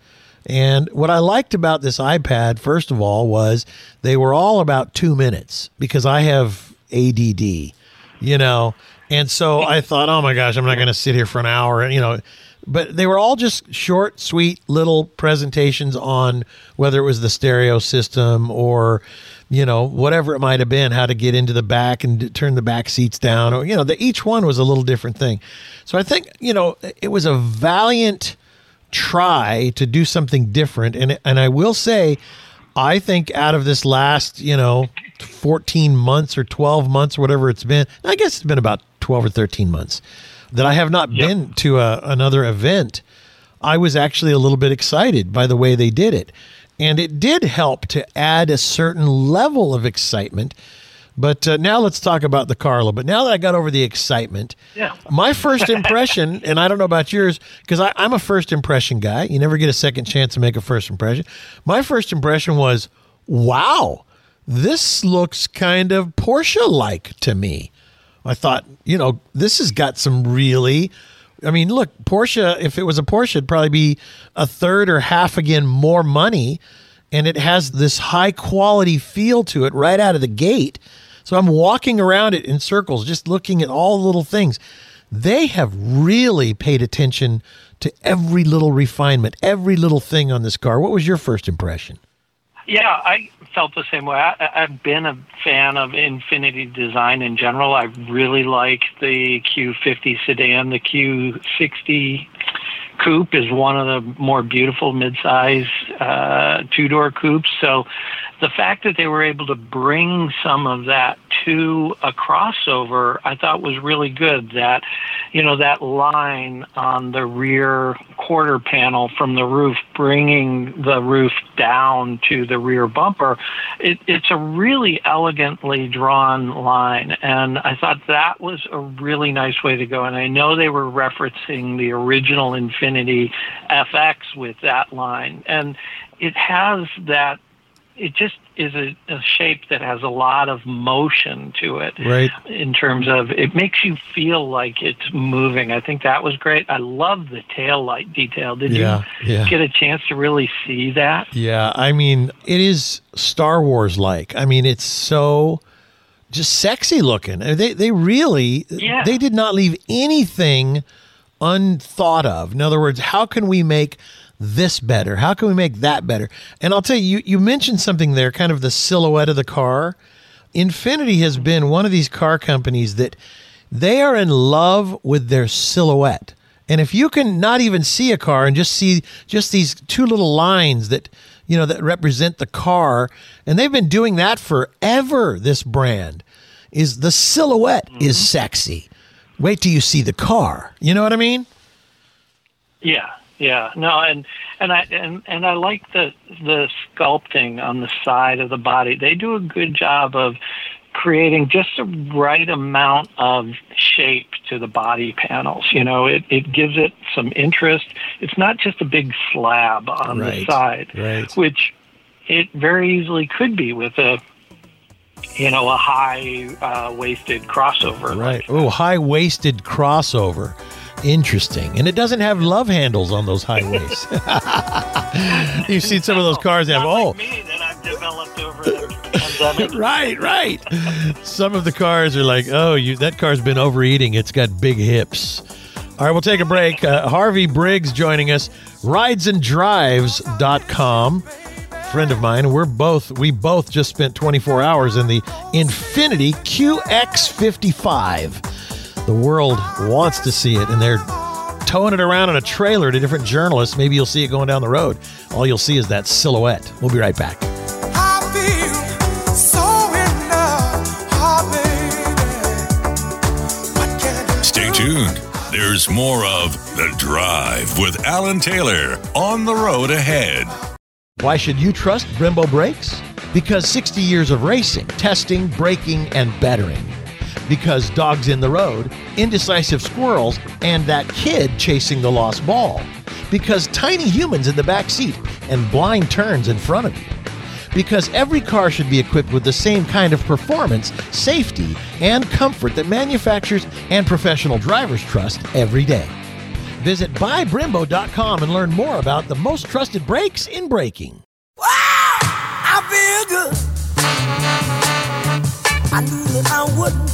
And what I liked about this iPad, first of all, was they were all about two minutes because I have ADD, you know. And so I thought, oh my gosh, I'm not going to sit here for an hour, you know. But they were all just short, sweet little presentations on whether it was the stereo system or, you know, whatever it might have been, how to get into the back and turn the back seats down, or you know, the, each one was a little different thing. So I think you know it was a valiant try to do something different and and I will say I think out of this last, you know, 14 months or 12 months or whatever it's been, I guess it's been about 12 or 13 months that I have not been to a, another event. I was actually a little bit excited by the way they did it. And it did help to add a certain level of excitement. But uh, now let's talk about the car a little bit. Now that I got over the excitement, Yeah. my first impression, and I don't know about yours, because I'm a first impression guy. You never get a second chance to make a first impression. My first impression was, wow, this looks kind of Porsche like to me. I thought, you know, this has got some really. I mean, look, Porsche, if it was a Porsche, it'd probably be a third or half again more money. And it has this high quality feel to it right out of the gate. So I'm walking around it in circles, just looking at all the little things. They have really paid attention to every little refinement, every little thing on this car. What was your first impression? Yeah, I felt the same way. I, I've been a fan of Infiniti design in general. I really like the Q50 sedan. The Q60 coupe is one of the more beautiful midsize uh, two-door coupes. So the fact that they were able to bring some of that to a crossover, I thought was really good. That, you know, that line on the rear quarter panel from the roof, bringing the roof down to the rear bumper, it, it's a really elegantly drawn line. And I thought that was a really nice way to go. And I know they were referencing the original Infiniti FX with that line. And it has that it just is a, a, shape that has a lot of motion to it right. in terms of it makes you feel like it's moving. I think that was great. I love the tail light detail. Did yeah, you yeah. get a chance to really see that? Yeah i mean it is star wars like i mean it's so just sexy looking. They, they really yeah. they did not leave anything unthought of in other words how can we make this better? How can we make that better? And I'll tell you, you, you mentioned something there, kind of the silhouette of the car. Infiniti has been one of these car companies that they are in love with their silhouette. And if you can not even see a car and just see just these two little lines that you know that represent the car, and they've been doing that forever. This brand is the silhouette mm-hmm. is sexy. Wait till you see the car. You know what I mean? Yeah, yeah, no, and and I and, and I like the the sculpting on the side of the body. They do a good job of creating just the right amount of shape to the body panels. You know, it, it gives it some interest. It's not just a big slab on right, the side, right. which it very easily could be with a you know a high uh, waisted crossover. Right. Oh, high waisted crossover. Interesting. And it doesn't have love handles on those highways. You've seen some of those cars have, oh. Like me that I've developed over the pandemic. right, right. Some of the cars are like, oh, you that car's been overeating. It's got big hips. All right, we'll take a break. Uh, Harvey Briggs joining us, ridesanddrives.com. Friend of mine. We're both, we both just spent 24 hours in the Infiniti QX55 the world wants to see it, and they're towing it around in a trailer to different journalists. Maybe you'll see it going down the road. All you'll see is that silhouette. We'll be right back. Stay tuned. There's more of The Drive with Alan Taylor on the road ahead. Why should you trust Brembo brakes? Because 60 years of racing, testing, braking, and bettering because dogs in the road, indecisive squirrels, and that kid chasing the lost ball. Because tiny humans in the back seat and blind turns in front of you. Because every car should be equipped with the same kind of performance, safety, and comfort that manufacturers and professional drivers trust every day. Visit buybrembo.com and learn more about the most trusted brakes in braking. Wow! I feel good. I knew that I wouldn't.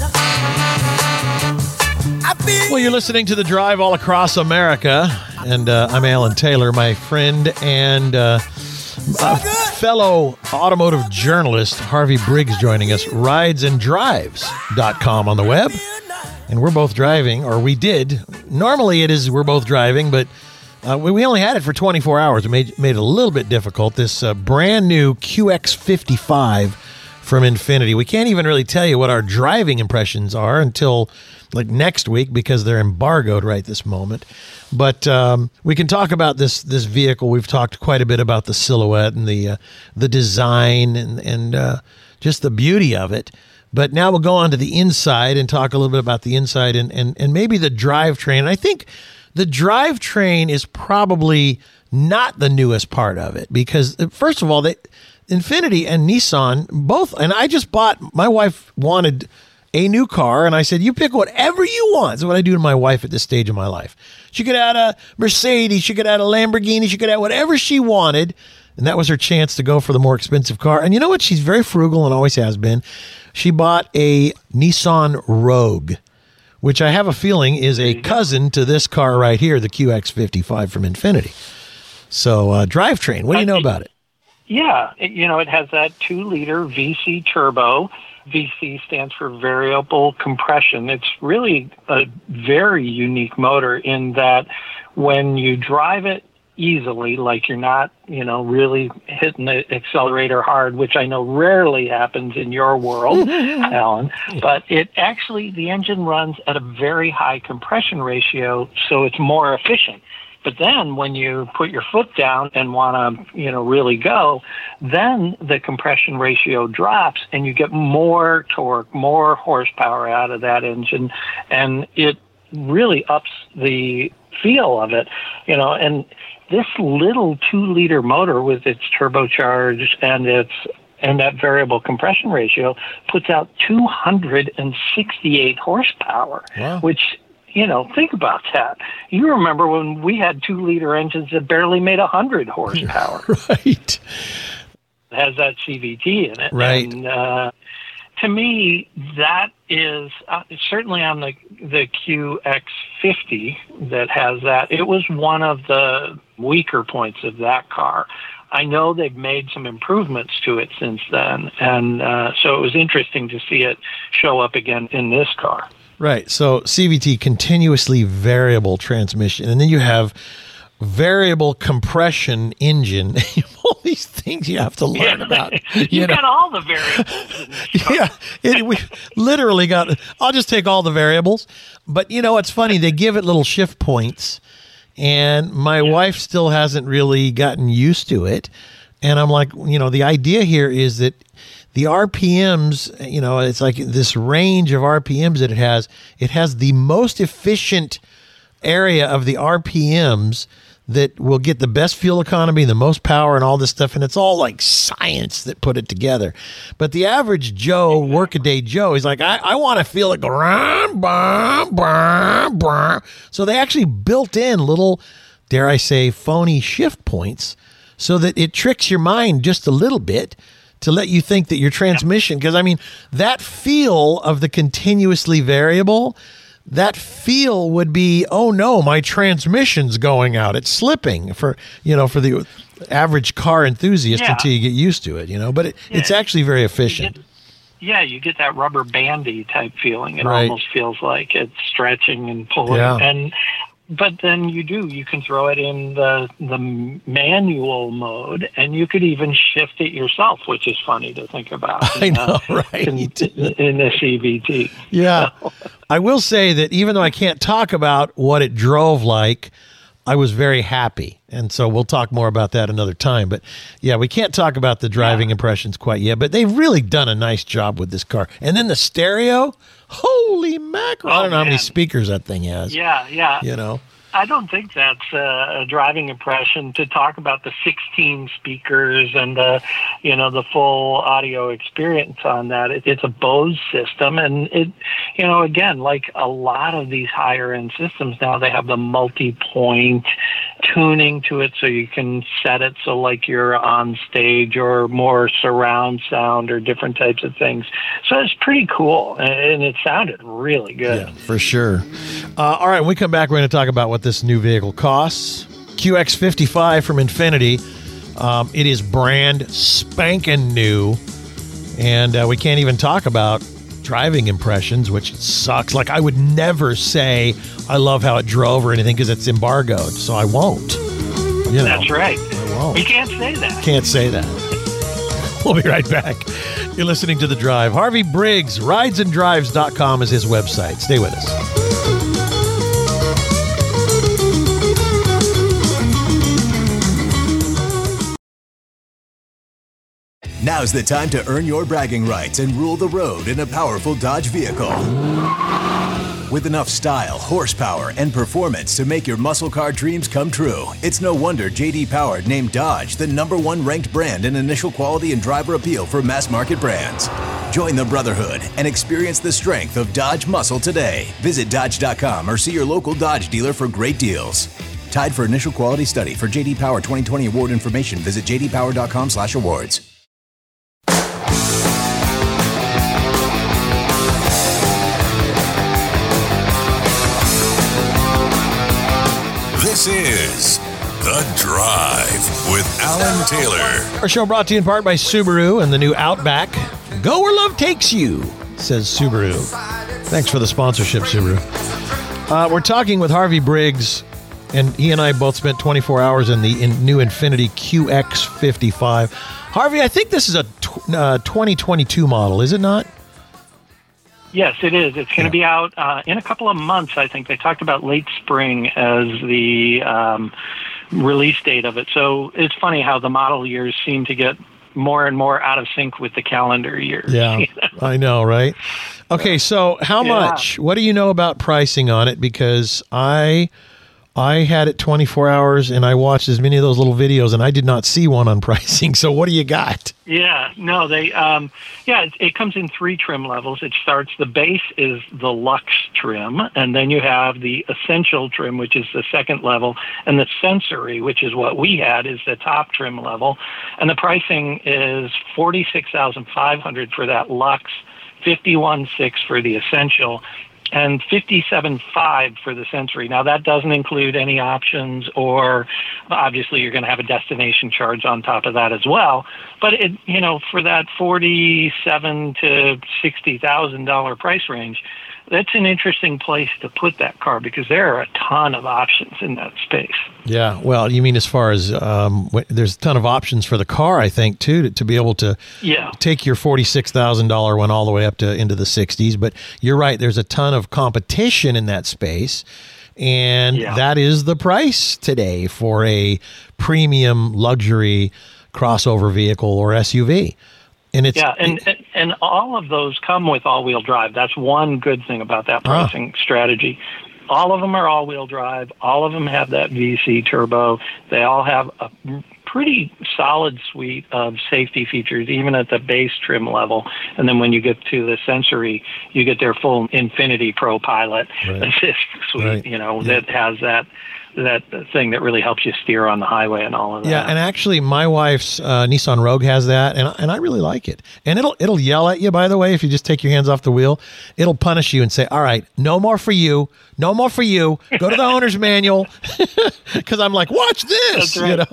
Well, you're listening to The Drive all across America, and uh, I'm Alan Taylor, my friend and uh, fellow automotive journalist Harvey Briggs joining us, ridesanddrives.com on the web. And we're both driving, or we did. Normally it is we're both driving, but uh, we, we only had it for 24 hours. It made, made it a little bit difficult. This uh, brand new QX55 from Infiniti. We can't even really tell you what our driving impressions are until like next week because they're embargoed right this moment. But um, we can talk about this this vehicle. We've talked quite a bit about the silhouette and the uh, the design and and uh, just the beauty of it. But now we'll go on to the inside and talk a little bit about the inside and and, and maybe the drivetrain. I think the drivetrain is probably not the newest part of it because uh, first of all, they Infiniti and Nissan both, and I just bought. My wife wanted a new car, and I said, "You pick whatever you want." That's what I do to my wife at this stage of my life. She could add a Mercedes, she could add a Lamborghini, she could add whatever she wanted, and that was her chance to go for the more expensive car. And you know what? She's very frugal and always has been. She bought a Nissan Rogue, which I have a feeling is a cousin to this car right here, the QX55 from Infiniti. So, uh, drivetrain. What do you know about it? Yeah, it, you know, it has that two liter VC turbo. VC stands for variable compression. It's really a very unique motor in that when you drive it easily, like you're not, you know, really hitting the accelerator hard, which I know rarely happens in your world, Alan. But it actually, the engine runs at a very high compression ratio, so it's more efficient. But then when you put your foot down and want to, you know, really go, then the compression ratio drops and you get more torque, more horsepower out of that engine. And it really ups the feel of it, you know, and this little two liter motor with its turbocharged and its and that variable compression ratio puts out 268 horsepower, Wow. which you know, think about that. You remember when we had two liter engines that barely made 100 horsepower. right. It has that CVT in it. Right. And, uh, to me, that is uh, certainly on the the QX50 that has that. It was one of the weaker points of that car. I know they've made some improvements to it since then, and uh, so it was interesting to see it show up again in this car. Right. So CVT, continuously variable transmission, and then you have variable compression engine. all these things you have to learn about. you You know? got all the variables. In this car. yeah, it, we literally got. I'll just take all the variables, but you know it's funny. They give it little shift points, and my wife still hasn't really gotten used to it. And I'm like, you know, the idea here is that the RPMs, you know, it's like this range of RPMs that it has. It has the most efficient area of the RPMs that will get the best fuel economy, the most power, and all this stuff. And it's all like science that put it together. But the average Joe, workaday Joe, he's like, I, I want to feel it go. So they actually built in little, dare I say, phony shift points so that it tricks your mind just a little bit to let you think that your transmission, because I mean, that feel of the continuously variable that feel would be oh no my transmission's going out it's slipping for you know for the average car enthusiast Yeah. until you get used to it you know but it, it's actually very efficient Yeah, you get that rubber bandy type feeling. It Right. almost feels like it's stretching and pulling. Yeah. And but then you do you can throw it in the the manual mode, and you could even shift it yourself, which is funny to think about. I know, uh, right? In, in the CVT. yeah i will say that even though i can't talk about what it drove like i was very happy. And so we'll talk more about that another time. But yeah we can't talk about the driving impressions quite yet but they've really done a nice job with this car. And then the stereo? Holy mackerel. I don't know how many oh, speakers that thing has. Yeah, yeah. you know I don't think that's a, driving impression to talk about the 16 speakers and the, you know, the full audio experience on that. It, it's a Bose system, and it, you know, again, like a lot of these higher end systems now, they have the multi-point tuning to it, so you can set it so like you're on stage or more surround sound or different types of things. So it's pretty cool, and, it sounded really good. Yeah, for sure. Uh, all right, when we come back, we're going to talk about what this new vehicle costs. QX55 from Infiniti. Um, it is brand spanking new, and uh, we can't even talk about driving impressions, which sucks. Like I would never say I love how it drove or anything because it's embargoed, so I won't. You know, That's right. I won't. We can't say that. Can't say that. We'll be right back. You're listening to The Drive. Harvey Briggs, ridesanddrives.com is his website. Stay with us. Now's the time to earn your bragging rights and rule the road in a powerful Dodge vehicle. With enough style, horsepower, and performance to make your muscle car dreams come true, it's no wonder JD Power named Dodge the number one ranked brand in initial quality and driver appeal for mass market brands. Join the Brotherhood and experience the strength of Dodge muscle today. Visit Dodge.com or see your local Dodge dealer for great deals. Tied for initial quality study for JD Power 2020 award information, visit jdpower.com/awards. This is The Drive with Alan Taylor. Our show brought to you in part by Subaru and the new Outback. Go where love takes you, says Subaru. Thanks for the sponsorship, Subaru. Uh, we're talking with Harvey Briggs and he and I both spent 24 hours in the in new Infiniti QX55. Harvey, I think this is a uh, 2022 model, is it not? Yes, it is. It's going to be out uh, in a couple of months. I think they talked about late spring as the um, release date of it. So it's funny how the model years seem to get more and more out of sync with the calendar years. Yeah, you know? I know, right? Okay, so how Yeah. much? What do you know about pricing on it? Because I I had it 24 hours and I watched as many of those little videos and I did not see one on pricing. So what do you got? Yeah, no, they, um, yeah, it, it comes in three trim levels. It starts, the base is the Luxe trim, and then you have the Essential trim, which is the second level, and the Sensory, which is what we had, is the top trim level. And the pricing is 46500 for that Lux, 516 for the Essential, and 57.5 for the sensory. Now that doesn't include any options or obviously you're going to have a destination charge on top of that as well. But it, you know, for that 47 to 60,000 dollar price range, that's an interesting place to put that car because there are a ton of options in that space. Yeah, well, you mean as far as um, there's a ton of options for the car, I think too, to, to be able to Yeah. take your forty six thousand dollar one all the way up to into the sixties. But you're right, there's a ton of competition in that space, and Yeah. that is the price today for a premium luxury crossover vehicle or SUV. And it's yeah, and, and and all of those come with all-wheel drive. That's one good thing about that Ah. pricing strategy. All of them are all-wheel drive. All of them have that VC turbo. They all have a pretty solid suite of safety features, even at the base trim level. And then when you get to the sensory, you get their full Infiniti Pro Pilot Right. assist suite. Right. You know that has that that thing that really helps you steer on the highway and all of that. Yeah, and actually, my wife's uh, Nissan Rogue has that, and and I really like it. And it'll it'll yell at you. By the way, if you just take your hands off the wheel, it'll punish you and say, "All right, no more for you, no more for you. Go to the owner's manual." Because I'm like, watch this. Right. You know.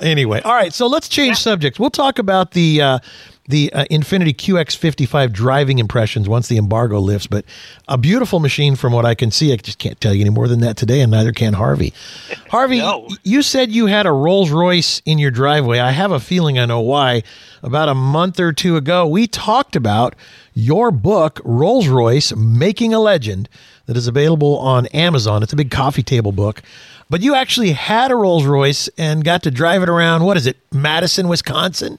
Anyway, all right. So let's change subjects. We'll talk about the. Uh, the uh, Infiniti QX55 driving impressions once the embargo lifts, but a beautiful machine from what I can see. I just can't tell you any more than that today, and neither can Harvey. Harvey, No. you said you had a Rolls Royce in your driveway. I have a feeling I know why. About a month or two ago, we talked about your book, Rolls Royce Making a Legend, that is available on Amazon. It's a big coffee table book. But you actually had a Rolls Royce and got to drive it around, what is it, Madison, Wisconsin?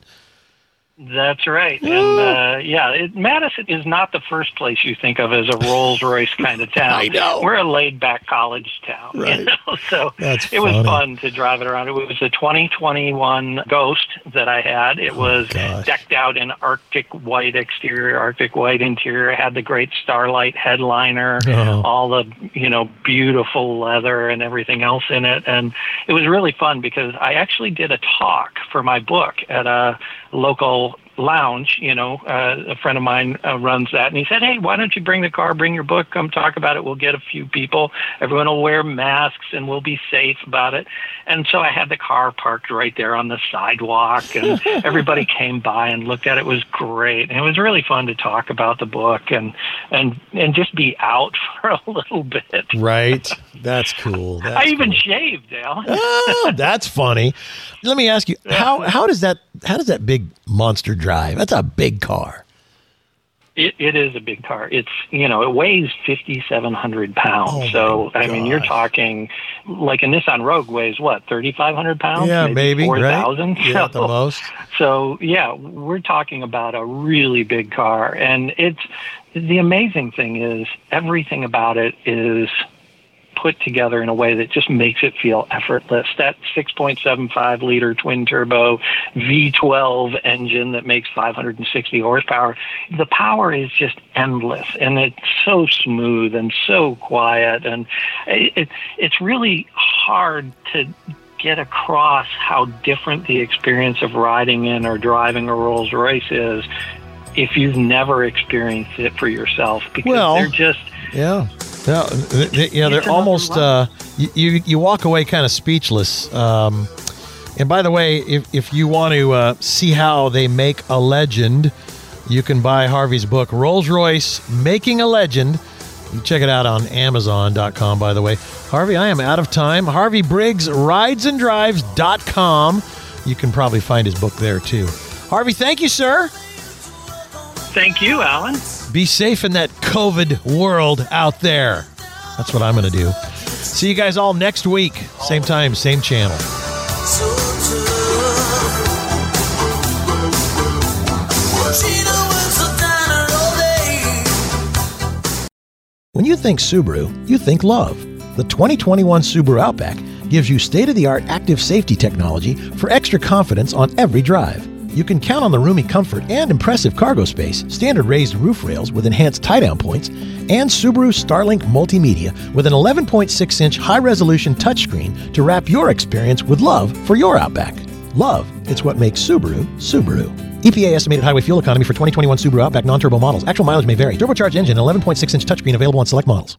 That's right. And uh, yeah, it, Madison is not the first place you think of as a Rolls Royce kind of town. I know. We're a laid back college town. you Right. know? So That's it was funny. fun to drive it around. It was a 2021 Ghost that I had. It was Oh, gosh. decked out in Arctic white exterior, Arctic white interior. It had the great Starlight headliner, Oh. all the, you know, beautiful leather and everything else in it. And it was really fun because I actually did a talk for my book at a local lounge you know uh, a friend of mine uh, runs that and he said hey why don't you bring the car bring your book come talk about it we'll get a few people everyone will wear masks and we'll be safe about it and so i had the car parked right there on the sidewalk and everybody came by and looked at it it was great and it was really fun to talk about the book and and and just be out for a little bit Right. That's cool. That's i even cool. shaved Dale. Oh, that's funny. Let me ask you how how does that how does that big monster drive? That's a big car. It, it is a big car. It's you know it weighs fifty seven hundred pounds. Oh, so I mean you're talking like a Nissan Rogue weighs what thirty five hundred pounds? yeah, maybe, four thousand right? Yeah, at the most. So yeah, we're talking about a really big car, and it's the amazing thing is everything about it is put together in a way that just makes it feel effortless. That 6.75 liter twin turbo V12 engine that makes 560 horsepower, the power is just endless and it's so smooth and so quiet and it, it it's really hard to get across how different the experience of riding in or driving a Rolls Royce is if you've never experienced it for yourself because Well, they're just Yeah. Yeah, th- th- yeah, they're almost. Uh, you, you you walk away kind of speechless. Um, and by the way, if if you want to uh, see how they make a legend, you can buy Harvey's book, Rolls Royce Making a Legend. You check it out on Amazon.com, by the way. Harvey, I am out of time. Harvey Briggs, ridesanddrives.com. You can probably find his book there too. Harvey, thank you, sir. Thank you, Alan. Be safe in that COVID world out there. That's what I'm going to do. See you guys all next week. Same time, same channel. When you think Subaru, you think love. The 2021 Subaru Outback gives you state of the art active safety technology for extra confidence on every drive. You can count on the roomy comfort and impressive cargo space, standard raised roof rails with enhanced tie down points, and Subaru Starlink Multimedia with an 11.6 inch high resolution touchscreen to wrap your experience with love for your Outback. Love, it's what makes Subaru, Subaru. EPA estimated highway fuel economy for 2021 Subaru Outback non turbo models. Actual mileage may vary. Turbocharged engine, 11.6 inch touchscreen available on select models.